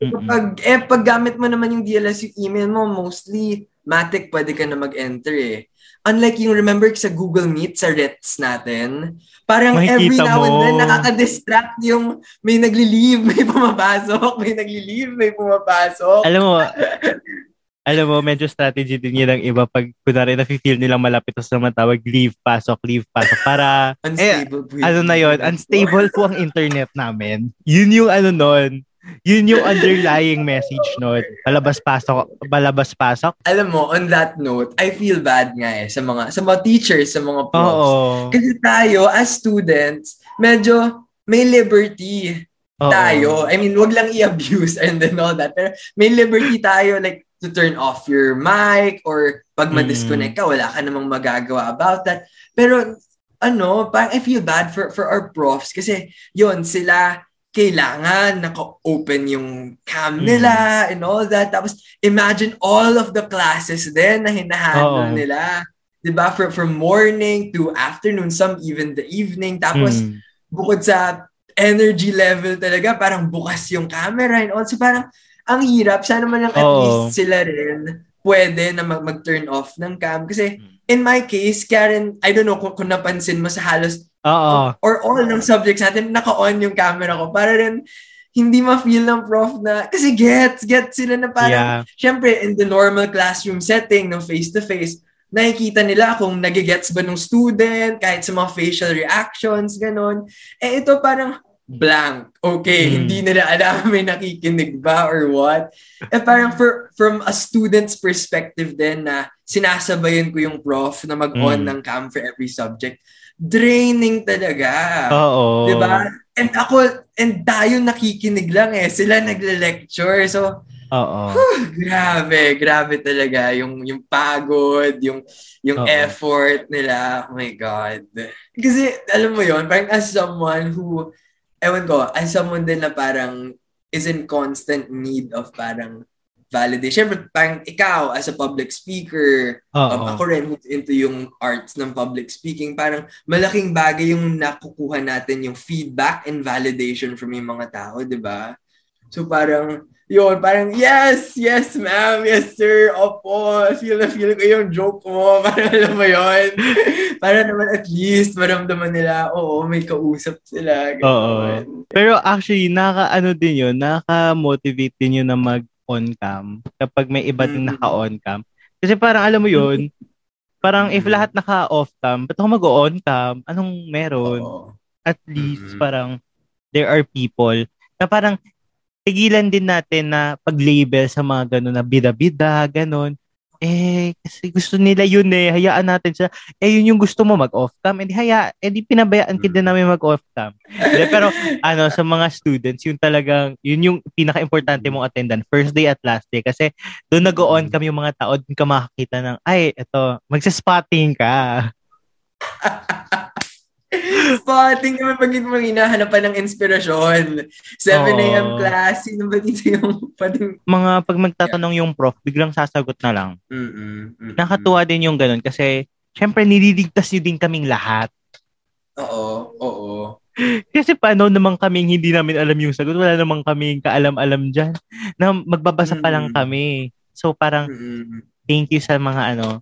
Kapag, eh, pag gamit mo naman yung DLS yung email mo, mostly, Matic, pwede ka na mag-enter eh. Unlike yung, remember sa Google Meet, sa RETS natin, parang every Makikita now and mo. then, nakaka-distract yung may nagli-leave, may pumapasok, may nagli-leave, may pumapasok. Alam mo, alam mo, medyo strategy din yun ng iba pag kunwari na-feel nilang malapit tapos naman tawag leave, pasok, leave, pasok. Para, eh, Unstable. po ano yun. na yon unstable po ang internet namin. Yun yung ano nun, yun yung underlying message nun. Palabas, pasok, palabas, pasok. Alam mo, on that note, I feel bad nga eh sa mga, sa mga teachers, sa mga profs. Oo. Kasi tayo, as students, medyo may liberty Oo. tayo. I mean, wag lang i-abuse and then all that. Pero may liberty tayo like to turn off your mic or pag Mm. ma-disconnect ka, wala ka namang magagawa about that. Pero ano, parang I feel bad for for our profs kasi yon sila kailangan naka-open yung cam Mm. nila and all that. Tapos imagine all of the classes din na hinahandle Oo. nila. 'Di ba? From, from morning to afternoon, some even the evening. Tapos Mm. bukod sa energy level talaga, parang bukas yung camera and also parang ang hirap. Sana man lang at Oo. least sila rin pwede na mag- mag-turn off ng cam. Kasi Hmm. in my case, Karen, I don't know kung, kung napansin mo sa halos Oo. or all ng subjects natin, naka-on yung camera ko para rin hindi ma-feel ng prof na, kasi gets, gets sila na parang, Yeah. syempre, in the normal classroom setting, ng face-to-face, nakikita nila kung nagigets ba ng student, kahit sa mga facial reactions, ganon. Eh, ito parang blank. Okay, Hmm. hindi nila alam may nakikinig ba or what. Eh, parang for, from a student's perspective din na sinasabayan ko yung prof na mag-on Hmm. ng cam for every subject, draining talaga. Oo. Di ba? And ako, and tayo nakikinig lang eh. Sila nagle-lecture. So, Oo. grabe, grabe talaga. Yung, yung pagod, yung, yung Oo. effort nila. Oh my God. Kasi, alam mo yon parang as someone who, ewan ko, as someone din na parang is in constant need of parang validation. Siyempre, parang ikaw as a public speaker, Oo. Um, ako rin into yung arts ng public speaking, parang malaking bagay yung nakukuha natin yung feedback and validation from yung mga tao, di ba? So parang, yun, parang, yes, yes, ma'am, yes, sir, opo, feel na feel ko yung joke mo, parang alam mo yun. para naman at least maramdaman nila, oo, may kausap sila. ganun. Pero actually, naka-ano din yun, naka-motivate din yun na mag-on cam kapag may iba din Mm. naka-on cam. Kasi parang alam mo yun, parang if Mm. lahat naka-off cam, ba't ako mag-on cam? Anong meron? Oo. At least Mm. parang there are people na parang tigilan din natin na pag-label sa mga gano'n na bida-bida, gano'n. Eh, kasi gusto nila yun eh. Hayaan natin siya. Eh, yun yung gusto mo mag-off cam. Eh, di haya, eh, di pinabayaan kita namin mag-off cam. Hindi, pero, ano, sa mga students, yun talagang, yun yung pinaka-importante mong attendance. First day at last day. Kasi, doon nag-on cam yung mga tao, doon ka makakita ng, ay, eto, magsa-spotting ka. Spotting naman pag mo hinahanapan ng inspirasyon. 7 a.m. Class, sino ba dito yung pwedeng... Mga, pag magtatanong yung prof, biglang sasagot na lang. Mm-mm, mm-mm. Nakatuwa din yung ganun kasi syempre nililigtas nyo din kaming lahat. Oo, oo. Kasi paano naman kaming hindi namin alam yung sagot? Wala naman kaming kaalam-alam dyan. Na magbabasa pa lang kami. So parang Mm-mm. thank you sa mga ano,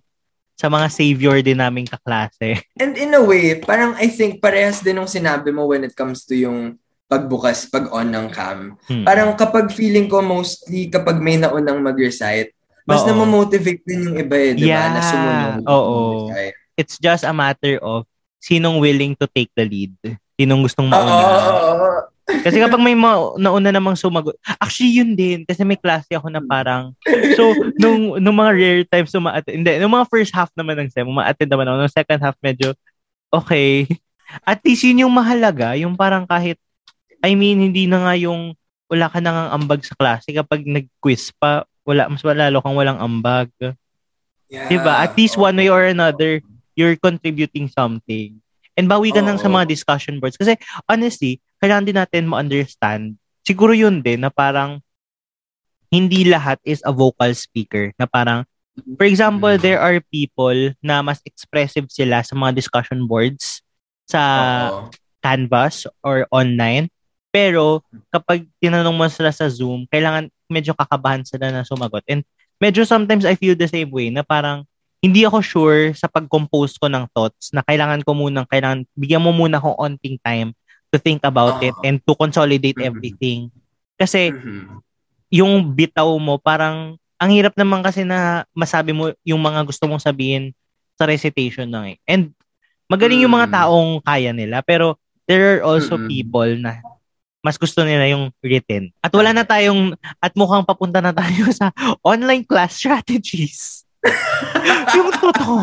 sa mga savior din naming kaklase. And in a way, parang I think parehas din nung sinabi mo when it comes to yung pagbukas, pag-on ng cam. Hmm. Parang kapag feeling ko mostly kapag may naunang mag-recite, mas Oo. na motivate din yung iba eh, di ba? Yeah. Na sumunod. Oo. mag-recite. It's just a matter of sinong willing to take the lead. Sinong gustong mauna. Oo. Kasi kapag may ma- nauna namang sumagot, actually yun din, kasi may klase ako na parang, so, nung, nung mga rare times uma hindi, nung mga first half naman ng SEM, uma-attend naman ako, nung second half medyo, okay. At least yun yung mahalaga, yung parang kahit, I mean, hindi na nga yung, wala ka nang ambag sa klase kapag nag-quiz pa, wala, mas lalo kang walang ambag. Yeah. Diba? At least one way or another, you're contributing something. And bawi ka nang sa Oo. mga discussion boards. Kasi honestly, kailangan din natin ma-understand. Siguro yun din na parang hindi lahat is a vocal speaker. Na parang, for example, Mm. there are people na mas expressive sila sa mga discussion boards sa Oo. Canvas or online. Pero kapag tinanong mo sila sa Zoom, kailangan medyo kakabahan sila na sumagot. And medyo sometimes I feel the same way na parang hindi ako sure sa pag-compose ko ng thoughts na kailangan ko munang, kailangan, bigyan mo muna akong onting time to think about it Oo. and to consolidate Mhm. everything. Kasi Mhm. yung bitaw mo, parang, ang hirap naman kasi na masabi mo yung mga gusto mong sabihin sa recitation lang eh. And magaling yung mga Mm. taong kaya nila, pero there are also Mm-mm. people na mas gusto nila yung written. At wala na tayong, at mukhang papunta na tayo sa online class strategies. Yung totoo.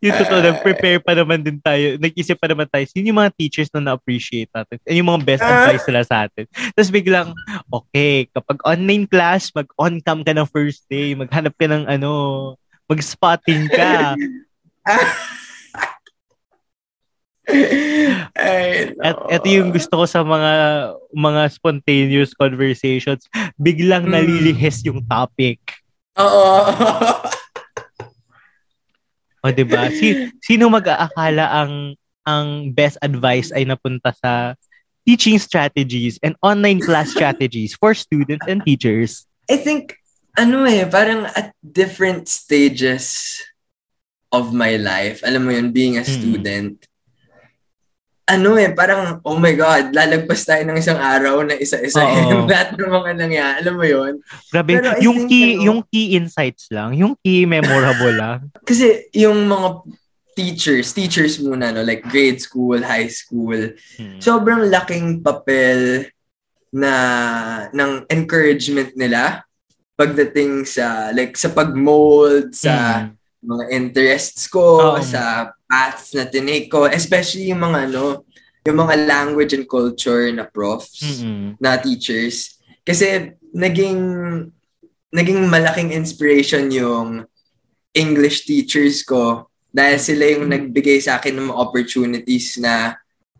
Yung totoo, nag-prepare pa naman din tayo. Nag-isip pa naman tayo, sino yung mga teachers na na-appreciate natin? Ano yung mga best advice nila sa atin? Tapos biglang, okay, kapag online class, mag-on-cam ka ng first day, maghanap ka ng ano, mag-spotting ka. Ay, no. At ito yung gusto ko sa mga mga spontaneous conversations. Biglang Mm. nalilihis yung topic. Oo. O, di ba? Si, sino mag-aakala ang ang best advice ay napunta sa teaching strategies and online class strategies for students and teachers? I think, ano eh, parang at different stages of my life, alam mo yun, being a Mm. Ano eh, parang, oh my God, lalagpas tayo ng isang araw na isa-isa yung lahat ng mga nangyari. Alam mo yun? Grabe, Pero I yung key ano- yung key insights lang, yung key memorable lang. Kasi yung mga teachers, teachers muna, no, like grade school, high school, Hmm. sobrang laking papel na ng encouragement nila pagdating sa like sa pag-mold sa Mm. Mga interests ko, Oo. sa paths na tinake ko, especially yung mga ano, yung mga language and culture na profs, Mm-mm. na teachers. Kasi naging naging malaking inspiration yung English teachers ko dahil sila yung nagbigay sa akin ng mga opportunities na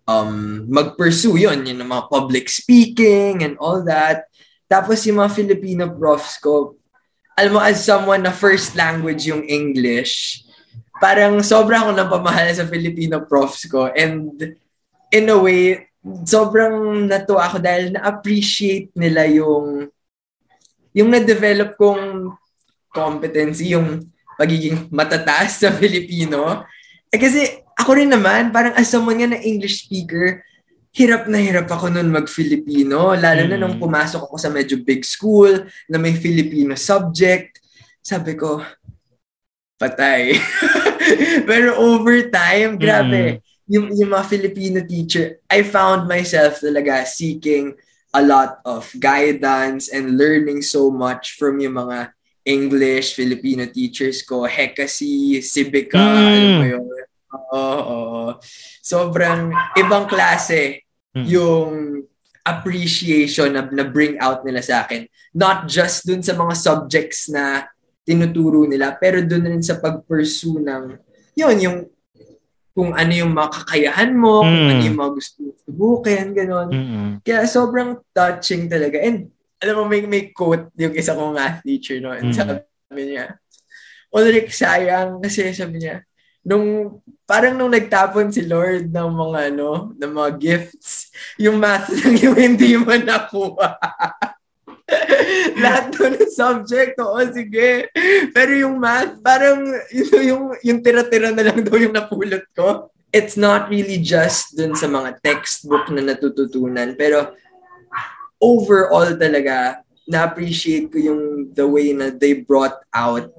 um, mag-pursue yun, yung mga public speaking and all that. Tapos yung mga Filipino profs ko, alam mo, as someone na first language yung English, parang sobra akong napamahal sa Filipino profs ko. And in a way, sobrang natuwa ako dahil na-appreciate nila yung yung na-develop kong competency, yung pagiging matataas sa Filipino. Eh kasi ako rin naman, parang as someone nga na English speaker, hirap na hirap ako nun mag-Filipino. Lalo na Mm. nung pumasok ako sa medyo big school na may Filipino subject. Sabi ko, patay. Pero over time, grabe. Yung, yung mga Filipino teacher, I found myself talaga seeking a lot of guidance and learning so much from yung mga English, Filipino teachers ko, Hekasi, Civica, Mm. alam mo yun. Oo, oo. Sobrang ibang klase Mm. yung appreciation na, na bring out nila sa akin. Not just dun sa mga subjects na tinuturo nila, pero dun rin sa pag-pursue ng, yun, yung kung ano yung mga kakayahan mo, kung Mm. ano yung mga gusto mo subukin, gano'n. Mm-mm. Kaya sobrang touching talaga. And alam mo, may, may quote yung isa kong math teacher, no? And Mm. sabi niya, Ulrich, sayang kasi sabi niya, nung parang nung nagtapon si Lord ng mga ano, ng mga gifts, yung math lang yung hindi mo nakuha. Lahat doon ng subject, oo, sige. Pero yung math, parang yun, yung, yung tira-tira na lang daw yung napulot ko. It's not really just dun sa mga textbook na natututunan, pero overall talaga, na-appreciate ko yung the way na they brought out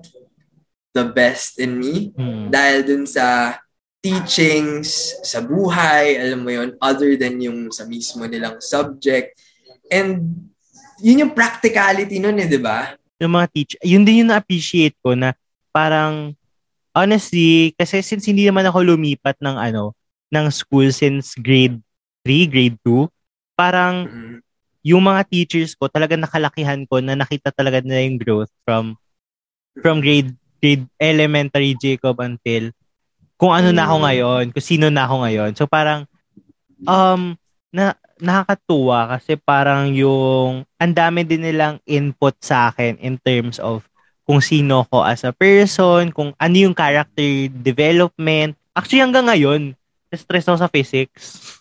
the best in me Mm. dahil dun sa teachings, sa buhay, alam mo yon other than yung sa mismo nilang subject. And yun yung practicality nun eh, di ba? Yung mga teacher, yun din yung na-appreciate ko na parang, honestly, kasi since hindi naman ako lumipat ng ano, ng school since grade 3, grade 2, parang Mm. yung mga teachers ko, talaga nakalakihan ko na nakita talaga nila yung growth from from grade grade elementary Jacob until kung ano na ako Mm. ngayon, kung sino na ako ngayon. So parang um na nakakatuwa kasi parang yung ang dami din nilang input sa akin in terms of kung sino ko as a person, kung ano yung character development. Actually hanggang ngayon, stress ako sa physics.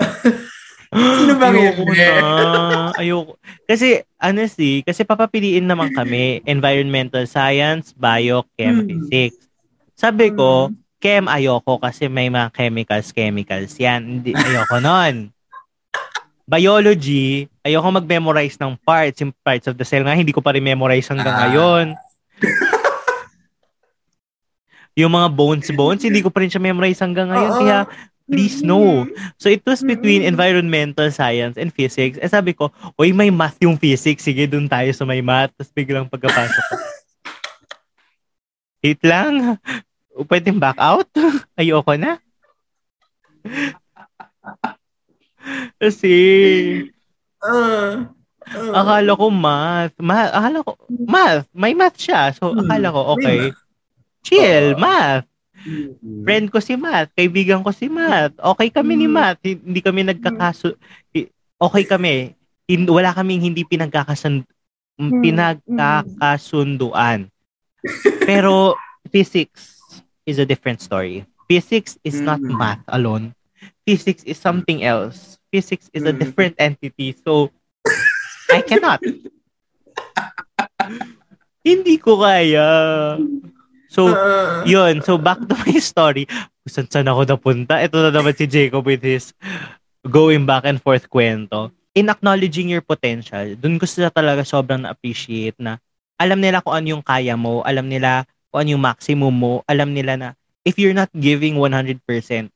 Sino bang Ayoko hindi? na. Ayoko. Kasi, honestly, kasi papapiliin naman kami, environmental science, bio, chem, Hmm. physics. Sabi ko, chem ayoko kasi may mga chemicals, chemicals. Yan, hindi, ayoko nun. Biology, ayoko mag-memorize ng parts, yung parts of the cell nga, hindi ko pa rin memorize hanggang Ah. ngayon. yung mga bones, bones, hindi ko pa rin siya memorize hanggang ngayon. Oo. Kaya, please no. So it was between Mm-mm. environmental science and physics. Eh sabi ko, oy may math yung physics. Sige, dun tayo sa may math. Tapos biglang pagkapasok ko. Wait lang. Pwedeng back out? Ayoko na. Kasi, Ah. Ah. akala ko math. Ma akala ko, math. May math siya. So, Hmm, akala ko, okay. Chill, Oo. math. Mm. friend ko si Matt, kaibigan ko si Matt. Okay kami ni Mm. Matt, hindi kami nagkakaso okay kami. Hin- wala kaming hindi pinagkakasun Mm. pinagkakasunduan. Pero physics is a different story. Physics is not Mm. math alone. Physics is something else. Physics is a Mm. different entity. So I cannot. hindi ko kaya. So, Ah. yun. So, back to my story. Saan saan ako napunta? Ito na naman si Jacob with his going back and forth kwento. In acknowledging your potential, dun ko sila talaga sobrang na-appreciate na alam nila kung ano yung kaya mo, alam nila kung ano yung maximum mo, alam nila na if you're not giving 100%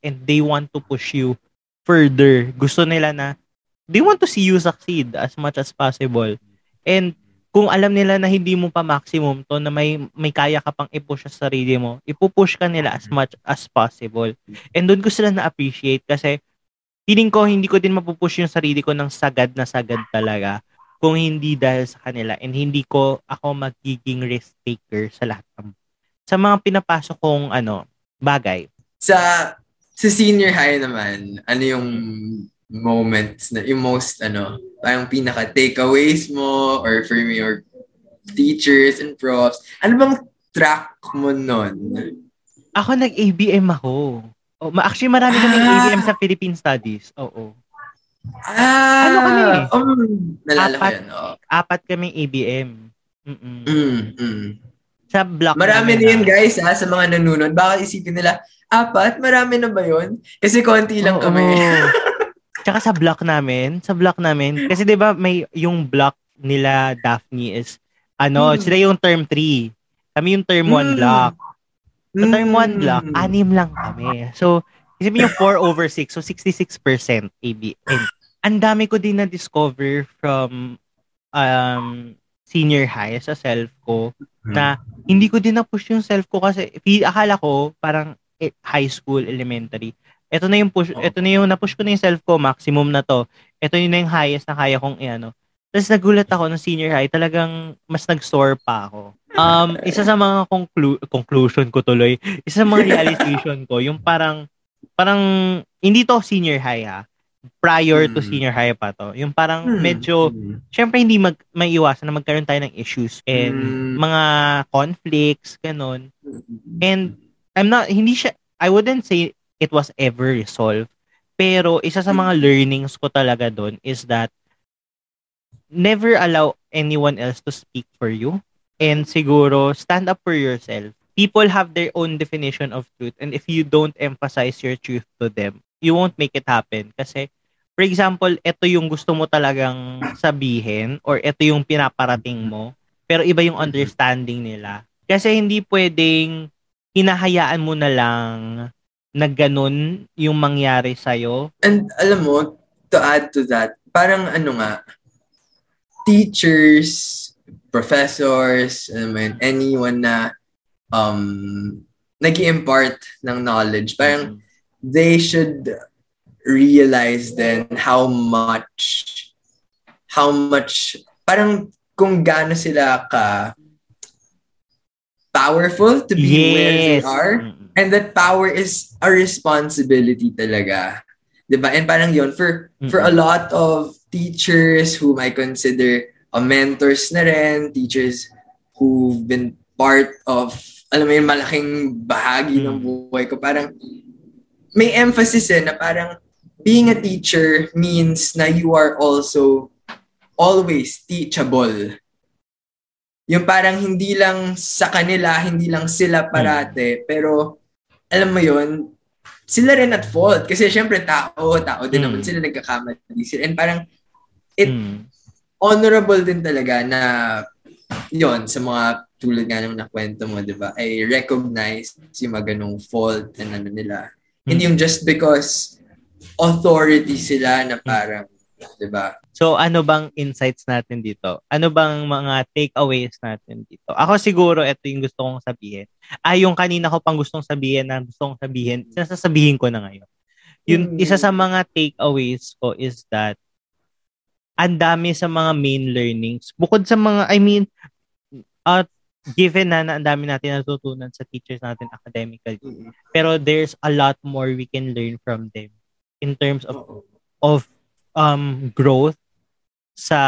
and they want to push you further, gusto nila na they want to see you succeed as much as possible. And kung alam nila na hindi mo pa maximum to, na may, may kaya ka pang i-push sa sarili mo, ipupush ka nila as much as possible. And doon ko sila na-appreciate kasi feeling ko hindi ko din mapupush yung sarili ko ng sagad na sagad talaga kung hindi dahil sa kanila and hindi ko ako magiging risk taker sa lahat ng sa mga pinapasok kong ano bagay. Sa sa senior high naman, ano yung moments na yung most ano, parang pinaka takeaways mo or for me or teachers and profs. Ano bang track mo nun? Ako nag-ABM ako. Oh, ma- actually marami kaming Ah. ABM sa Philippine Studies. Oo. Ah, Ano kami? Um, nalala ko Apat. yan. oo. Apat kaming ABM. Mm-mm. Mm, mm. Sa block Marami na yun guys ha, sa mga nanonood. Baka isipin nila, apat? Marami na ba yun? Kasi konti lang Oo. kami. Tsaka sa block namin, sa block namin, kasi 'di ba may yung block nila Daphne is ano, Hmm. sila yung term 3. Kami yung term 1 Hmm. block. Sa term 1 Mm. block, anim lang kami. So, isipin yung 4 over 6, so 66% ABM. Ang dami ko din na-discover from um, senior high sa self ko na hindi ko din na-push yung self ko kasi fi- akala ko parang eh, high school, elementary. Ito na yung push, Oo. ito na yung na-push ko na yung self ko, maximum na to. Ito yun na yung highest na kaya kong i-ano. Tapos nagulat ako ng senior high, talagang mas nag-store pa ako. Um, isa sa mga conclu- conclusion ko tuloy, isa sa mga realization ko, yung parang, parang, hindi to senior high ha, prior to Mm. senior high pa to. Yung parang Hmm. medyo, Mm. syempre hindi mag, may iwasan na magkaroon tayo ng issues and Mm. mga conflicts, ganun. And I'm not, hindi siya, I wouldn't say it was ever resolved. Pero isa sa mga learnings ko talaga doon is that never allow anyone else to speak for you. And siguro, stand up for yourself. People have their own definition of truth. And if you don't emphasize your truth to them, you won't make it happen. Kasi, for example, ito yung gusto mo talagang sabihin or ito yung pinaparating mo, pero iba yung understanding nila Kasi hindi pwedeng hinahayaan mo na lang na ganun yung mangyari sa'yo. And alam mo, to add to that, parang ano nga, teachers, professors, I mean, anyone na um, nag impart ng knowledge, parang mm-hmm. they should realize then how much how much parang kung gaano sila ka powerful to be yes. where they are. And that power is a responsibility talaga. 'Di ba? And parang 'yon for mm-hmm. for a lot of teachers whom I consider a mentors na rin, teachers who've been part of alam mo yun, malaking bahagi mm-hmm. ng buhay ko. Parang may emphasis eh na parang being a teacher means na you are also always teachable. Yung parang hindi lang sa kanila, hindi lang sila parate, mm. pero alam mo yon sila rin at fault. Kasi syempre, tao, tao din mm. naman sila nagkakamali. And parang, it, mm. honorable din talaga na yon sa mga tulad nga ng nakwento mo, di ba? I recognize yung mga ganong fault and ano nila. Mm. And yung just because authority sila na parang, di ba? So, ano bang insights natin dito? Ano bang mga takeaways natin dito? Ako siguro, ito yung gusto kong sabihin. Ay, yung kanina ko pang gustong sabihin na gusto kong sabihin, sinasasabihin ko na ngayon. Yung mm-hmm. isa sa mga takeaways ko is that ang dami sa mga main learnings. Bukod sa mga, I mean, uh, given na na ang dami natin natutunan sa teachers natin academically. Mm-hmm. Pero there's a lot more we can learn from them in terms of of um growth sa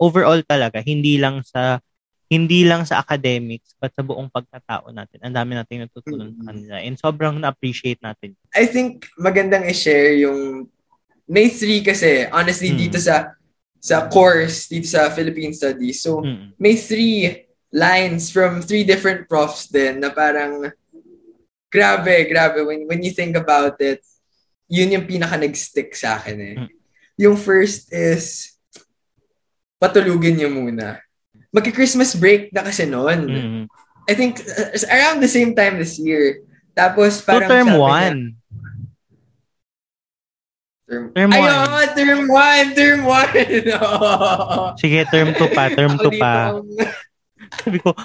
overall talaga, hindi lang sa hindi lang sa academics but sa buong pagkatao natin. Ang dami nating natutunan mm-hmm. sa kanila and sobrang na-appreciate natin. I think magandang i-share yung may three kasi honestly mm-hmm. dito sa sa course dito sa Philippine Studies. So mm-hmm. may three lines from three different profs din na parang grabe, grabe when when you think about it. Yun yung pinaka nag-stick sa akin eh. Mm-hmm. Yung first is patulugin niyo muna. Magki-Christmas break na kasi noon. Mm-hmm. I think uh, around the same time this year. Tapos parang so, term 1. Term, term 1. Ayun, term 1, term 1. Sige, term 2 pa, term 2 pa. Sabi ko,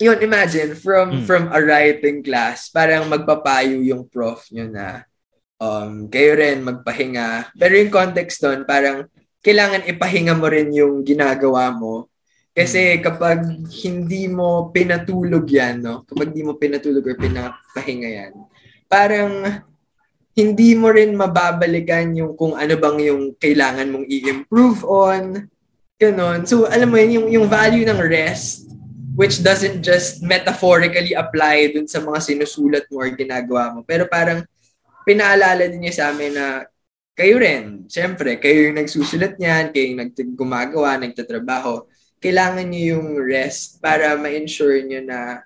yun, imagine, from mm. from a writing class, parang magpapayo yung prof nyo na um, kayo rin magpahinga. Pero yung context doon, parang kailangan ipahinga mo rin yung ginagawa mo. Kasi hmm. kapag hindi mo pinatulog yan, no? Kapag hindi mo pinatulog or pinapahinga yan, parang hindi mo rin mababalikan yung kung ano bang yung kailangan mong i-improve on. Ganon. So, alam mo yun, yung, yung value ng rest, which doesn't just metaphorically apply dun sa mga sinusulat mo or ginagawa mo. Pero parang pinaalala din niya sa amin na kayo rin, siyempre, kayo yung nagsusulat niyan, kayo yung gumagawa, nagtatrabaho, kailangan niyo yung rest para ma-ensure niyo na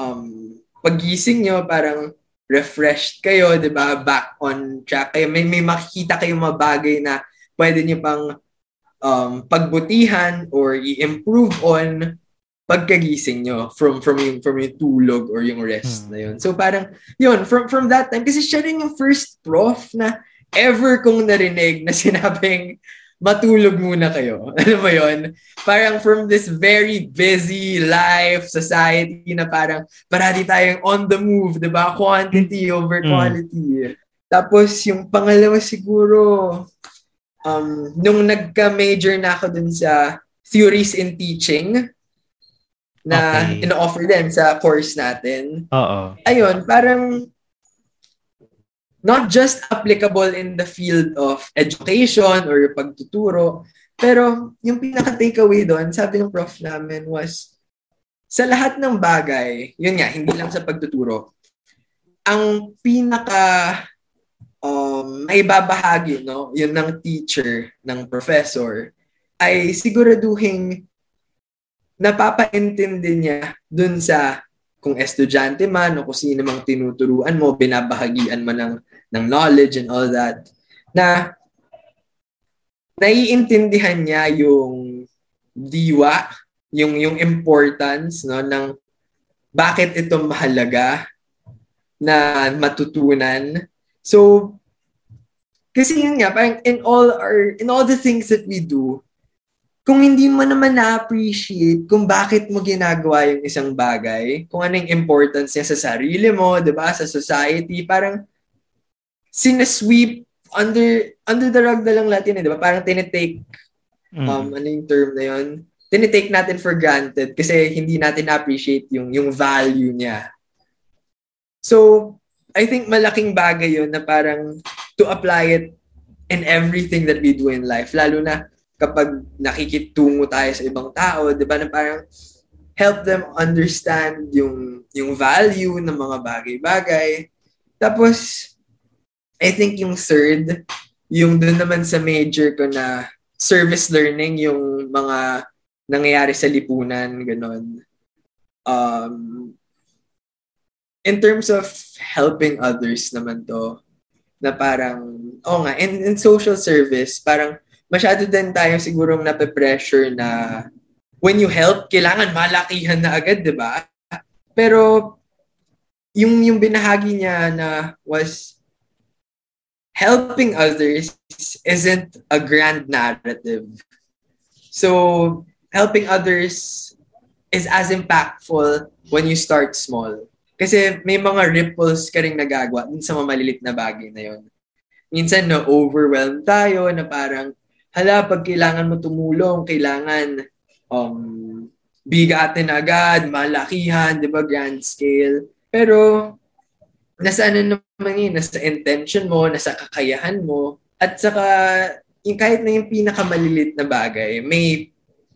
um, pagising niyo parang refreshed kayo, di ba? Back on track kayo. May, may makikita kayong mga bagay na pwede niyo pang um, pagbutihan or i-improve on pagkagising nyo from from yung from yung tulog or yung rest hmm. na yun. So parang yun from from that time kasi siya rin yung first prof na ever kong narinig na sinabing matulog muna kayo. Ano mo yon? Parang from this very busy life, society na parang parati tayong on the move, di ba? Quantity over mm. quality. Mm. Tapos yung pangalawa siguro, um, nung nagka-major na ako dun sa theories in teaching, na okay. ino-offer din sa course natin. Oo. Ayun, parang not just applicable in the field of education or pagtuturo, pero yung pinaka-takeaway doon, sabi ng prof namin was, sa lahat ng bagay, yun nga, hindi lang sa pagtuturo, ang pinaka um, ay babahagi, no, yun ng teacher, ng professor, ay siguraduhin napapaintindi niya dun sa kung estudyante man o kung sino mang tinuturuan mo, binabahagian mo ng, ng knowledge and all that, na naiintindihan niya yung diwa, yung yung importance no ng bakit ito mahalaga na matutunan. So, kasi yun nga, in all our, in all the things that we do, kung hindi mo naman na-appreciate kung bakit mo ginagawa yung isang bagay, kung ano yung importance niya sa sarili mo, di ba, sa society, parang sinasweep under under the rug na lang lahat yun, eh, di ba? Parang tinitake, mm. um, ano yung term na yun? Tinitake natin for granted kasi hindi natin appreciate yung, yung value niya. So, I think malaking bagay yun na parang to apply it in everything that we do in life. Lalo na kapag nakikitungo tayo sa ibang tao, 'di ba, na parang help them understand yung yung value ng mga bagay-bagay. Tapos I think yung third, yung doon naman sa major ko na service learning, yung mga nangyayari sa lipunan, ganun. Um, in terms of helping others naman to, na parang, oh nga, in, in social service, parang masyado din tayo sigurong nape-pressure na when you help, kailangan malakihan na agad, di ba? Pero yung, yung binahagi niya na was helping others isn't a grand narrative. So, helping others is as impactful when you start small. Kasi may mga ripples ka rin nagagawa sa mga malilit na bagay na yon. Minsan na-overwhelm tayo na parang hala, pag kailangan mo tumulong, kailangan um, bigatin agad, malakihan, di ba, grand scale. Pero, nasa ano naman yun, nasa intention mo, nasa kakayahan mo, at saka, yung kahit na yung pinakamalilit na bagay, may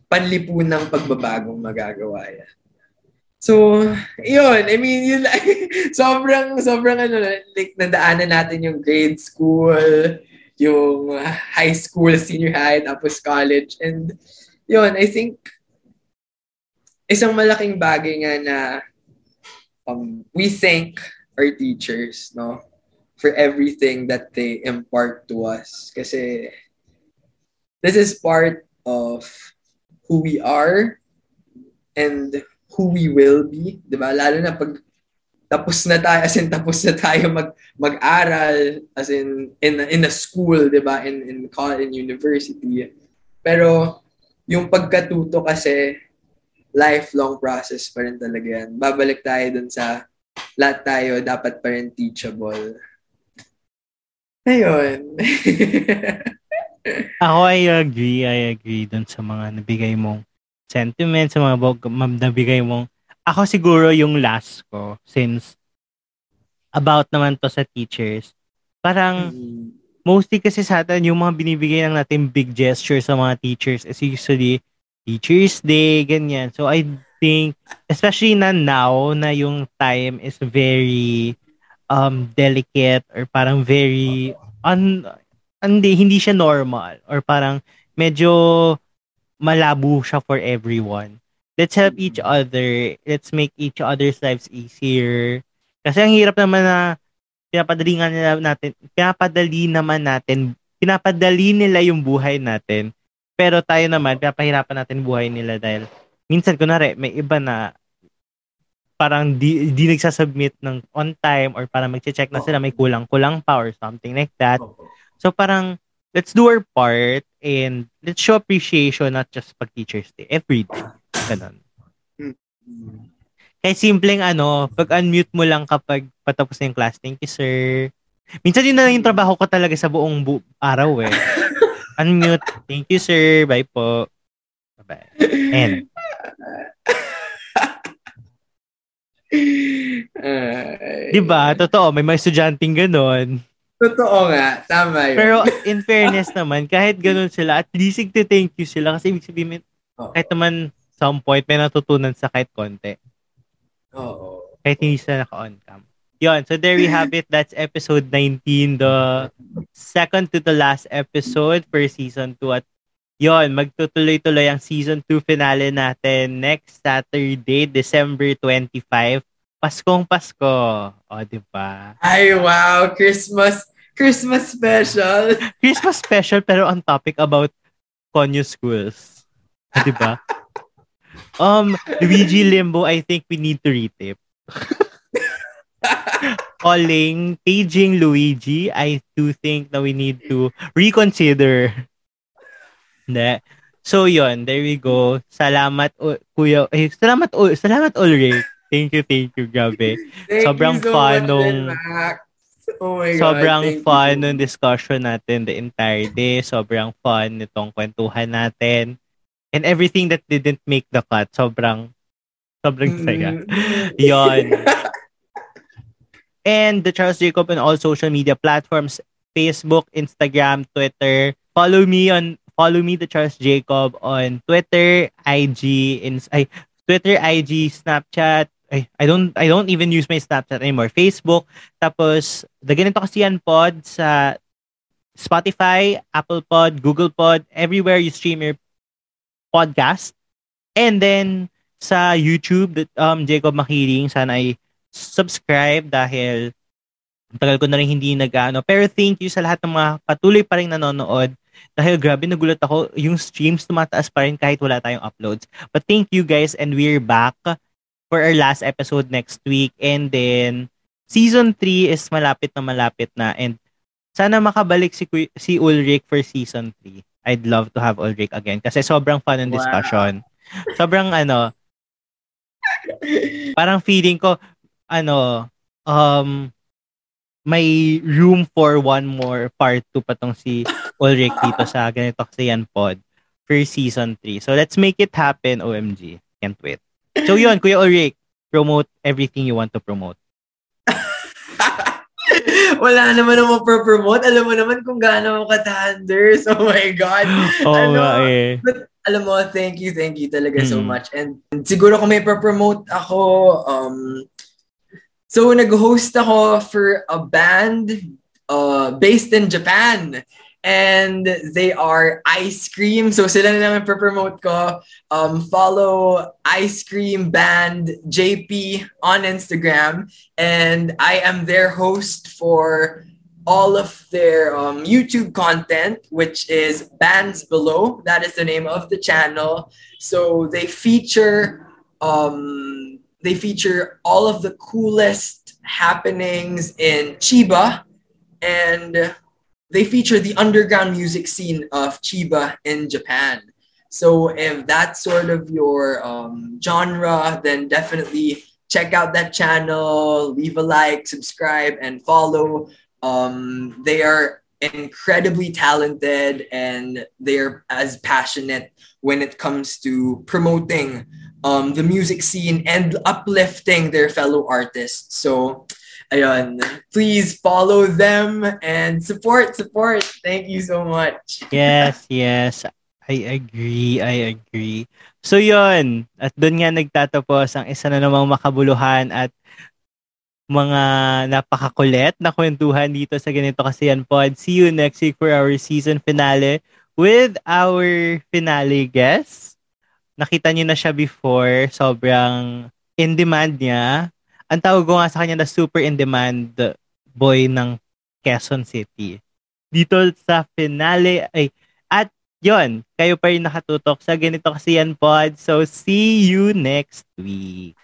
panlipunang pagbabagong magagawa yan. So, yun. I mean, yun sobrang, sobrang ano, like, nadaanan natin yung grade school, yung high school, senior high, tapos college. And yun, I think isang malaking bagay nga na um, we thank our teachers, no? For everything that they impart to us. Kasi this is part of who we are and who we will be. Diba? Lalo na pag tapos na tayo as in tapos na tayo mag mag-aral as in in in a school, 'di ba? In in college, in university. Pero yung pagkatuto kasi lifelong process pa rin talaga yan. Babalik tayo dun sa lahat tayo dapat pa rin teachable. Ayun. Ako, I agree. I agree dun sa mga nabigay mong sentiments, sa mga nabigay mong ako siguro yung last ko since about naman to sa teachers. Parang mm-hmm. mostly kasi sa atin yung mga binibigay ng natin big gesture sa mga teachers is usually Teachers Day, ganyan. So I think, especially na now na yung time is very um delicate or parang very un, hindi, hindi siya normal or parang medyo malabo siya for everyone let's help each other. Let's make each other's lives easier. Kasi ang hirap naman na pinapadali nga nila natin, pinapadali naman natin, pinapadali nila yung buhay natin. Pero tayo naman, pinapahirapan natin buhay nila dahil minsan, kunwari, may iba na parang di, di nagsasubmit ng on time or parang magche-check na sila may kulang-kulang pa or something like that. So parang let's do our part and let's show appreciation not just pag Teacher's Day, every day. Ganon. Mm-hmm. Kaya simpleng ano, pag unmute mo lang kapag patapos na yung class. Thank you, sir. Minsan yun na yung trabaho ko talaga sa buong bu- araw eh. unmute. Thank you, sir. Bye po. Bye-bye. And. Uh, diba? Totoo, may mga estudyanteng ganon. Totoo nga, tama yun. Pero in fairness naman, kahit ganun sila, at least to thank you sila kasi ibig sabihin, oh. kahit naman some point may natutunan sa kahit konti. Oo. Kahit hindi sila naka-on cam. Yun, so there we have it. That's episode 19, the second to the last episode for season 2. At yun, magtutuloy-tuloy ang season 2 finale natin next Saturday, December 25. Paskong Pasko. O, di ba? Ay, wow! Christmas Christmas special. Christmas special pero on topic about conyo schools. Di ba? Um, Luigi Limbo, I think we need to retip. Calling, paging Luigi, I do think that we need to reconsider. Ne. So yon, there we go. Salamat o, Kuya. Eh, salamat o, salamat Ulrich. Thank you, thank you, grabe. Thank Sobrang you so fun nung. Oh my God. sobrang fun you. nung discussion natin the entire day. Sobrang fun nitong kwentuhan natin. And everything that didn't make the cut, sobrang sobrang saya. Mm. Yon. And the Charles Jacob on all social media platforms, Facebook, Instagram, Twitter. Follow me on follow me the Charles Jacob on Twitter, IG, in ay, Twitter, IG, Snapchat. Ay, I don't I don't even use my Snapchat anymore. Facebook. Tapos the ganito kasi yan pod sa Spotify, Apple Pod, Google Pod, everywhere you stream your podcast. And then sa YouTube, um, Jacob Makiling, sana ay subscribe dahil tagal ko na rin hindi nag-ano. Pero thank you sa lahat ng mga patuloy pa rin nanonood. Dahil grabe, nagulat ako, yung streams tumataas pa rin kahit wala tayong uploads. But thank you guys and we're back for our last episode next week. And then, season 3 is malapit na malapit na. And sana makabalik si, si Ulrich for season 3. I'd love to have Ulrich again kasi sobrang fun ng Wow. discussion. Sobrang ano, parang feeling ko, ano, um, may room for one more part 2 pa tong si Ulrich dito sa ganito kasi yan pod for season 3. So let's make it happen, OMG. Can't wait. So yun, Kuya Ulrich, promote everything you want to promote. Wala naman ako pro-promote. Alam mo naman kung gaano ako ka-thunders. Oh my God. Oo Ano? eh. Alam mo, thank you, thank you talaga so Mm. much. And siguro kung may pro-promote ako, um, so nag-host ako for a band uh, based in Japan. And they are Ice Cream. So sila na naman pro-promote ko. Um, follow Ice Cream Band JP on Instagram. And I am their host for all of their um, YouTube content, which is Bands Below. That is the name of the channel. So they feature um, they feature all of the coolest happenings in Chiba, and they feature the underground music scene of Chiba in Japan. So if that's sort of your um, genre, then definitely check out that channel, leave a like, subscribe, and follow. Um, they are incredibly talented and they're as passionate when it comes to promoting um, the music scene and uplifting their fellow artists. So, ayun, please follow them and support, support. Thank you so much. Yes, yes. I agree, I agree. So yun, at doon nga nagtatapos ang isa na namang makabuluhan at mga napakakulit na kwentuhan dito sa ganito kasi yan pod. See you next week for our season finale with our finale guest. Nakita niyo na siya before, sobrang in demand niya. Ang tawag ko nga sa kanya na super in demand boy ng Quezon City. Dito sa finale ay at yon, kayo pa rin nakatutok sa ganito kasi yan pod. So see you next week.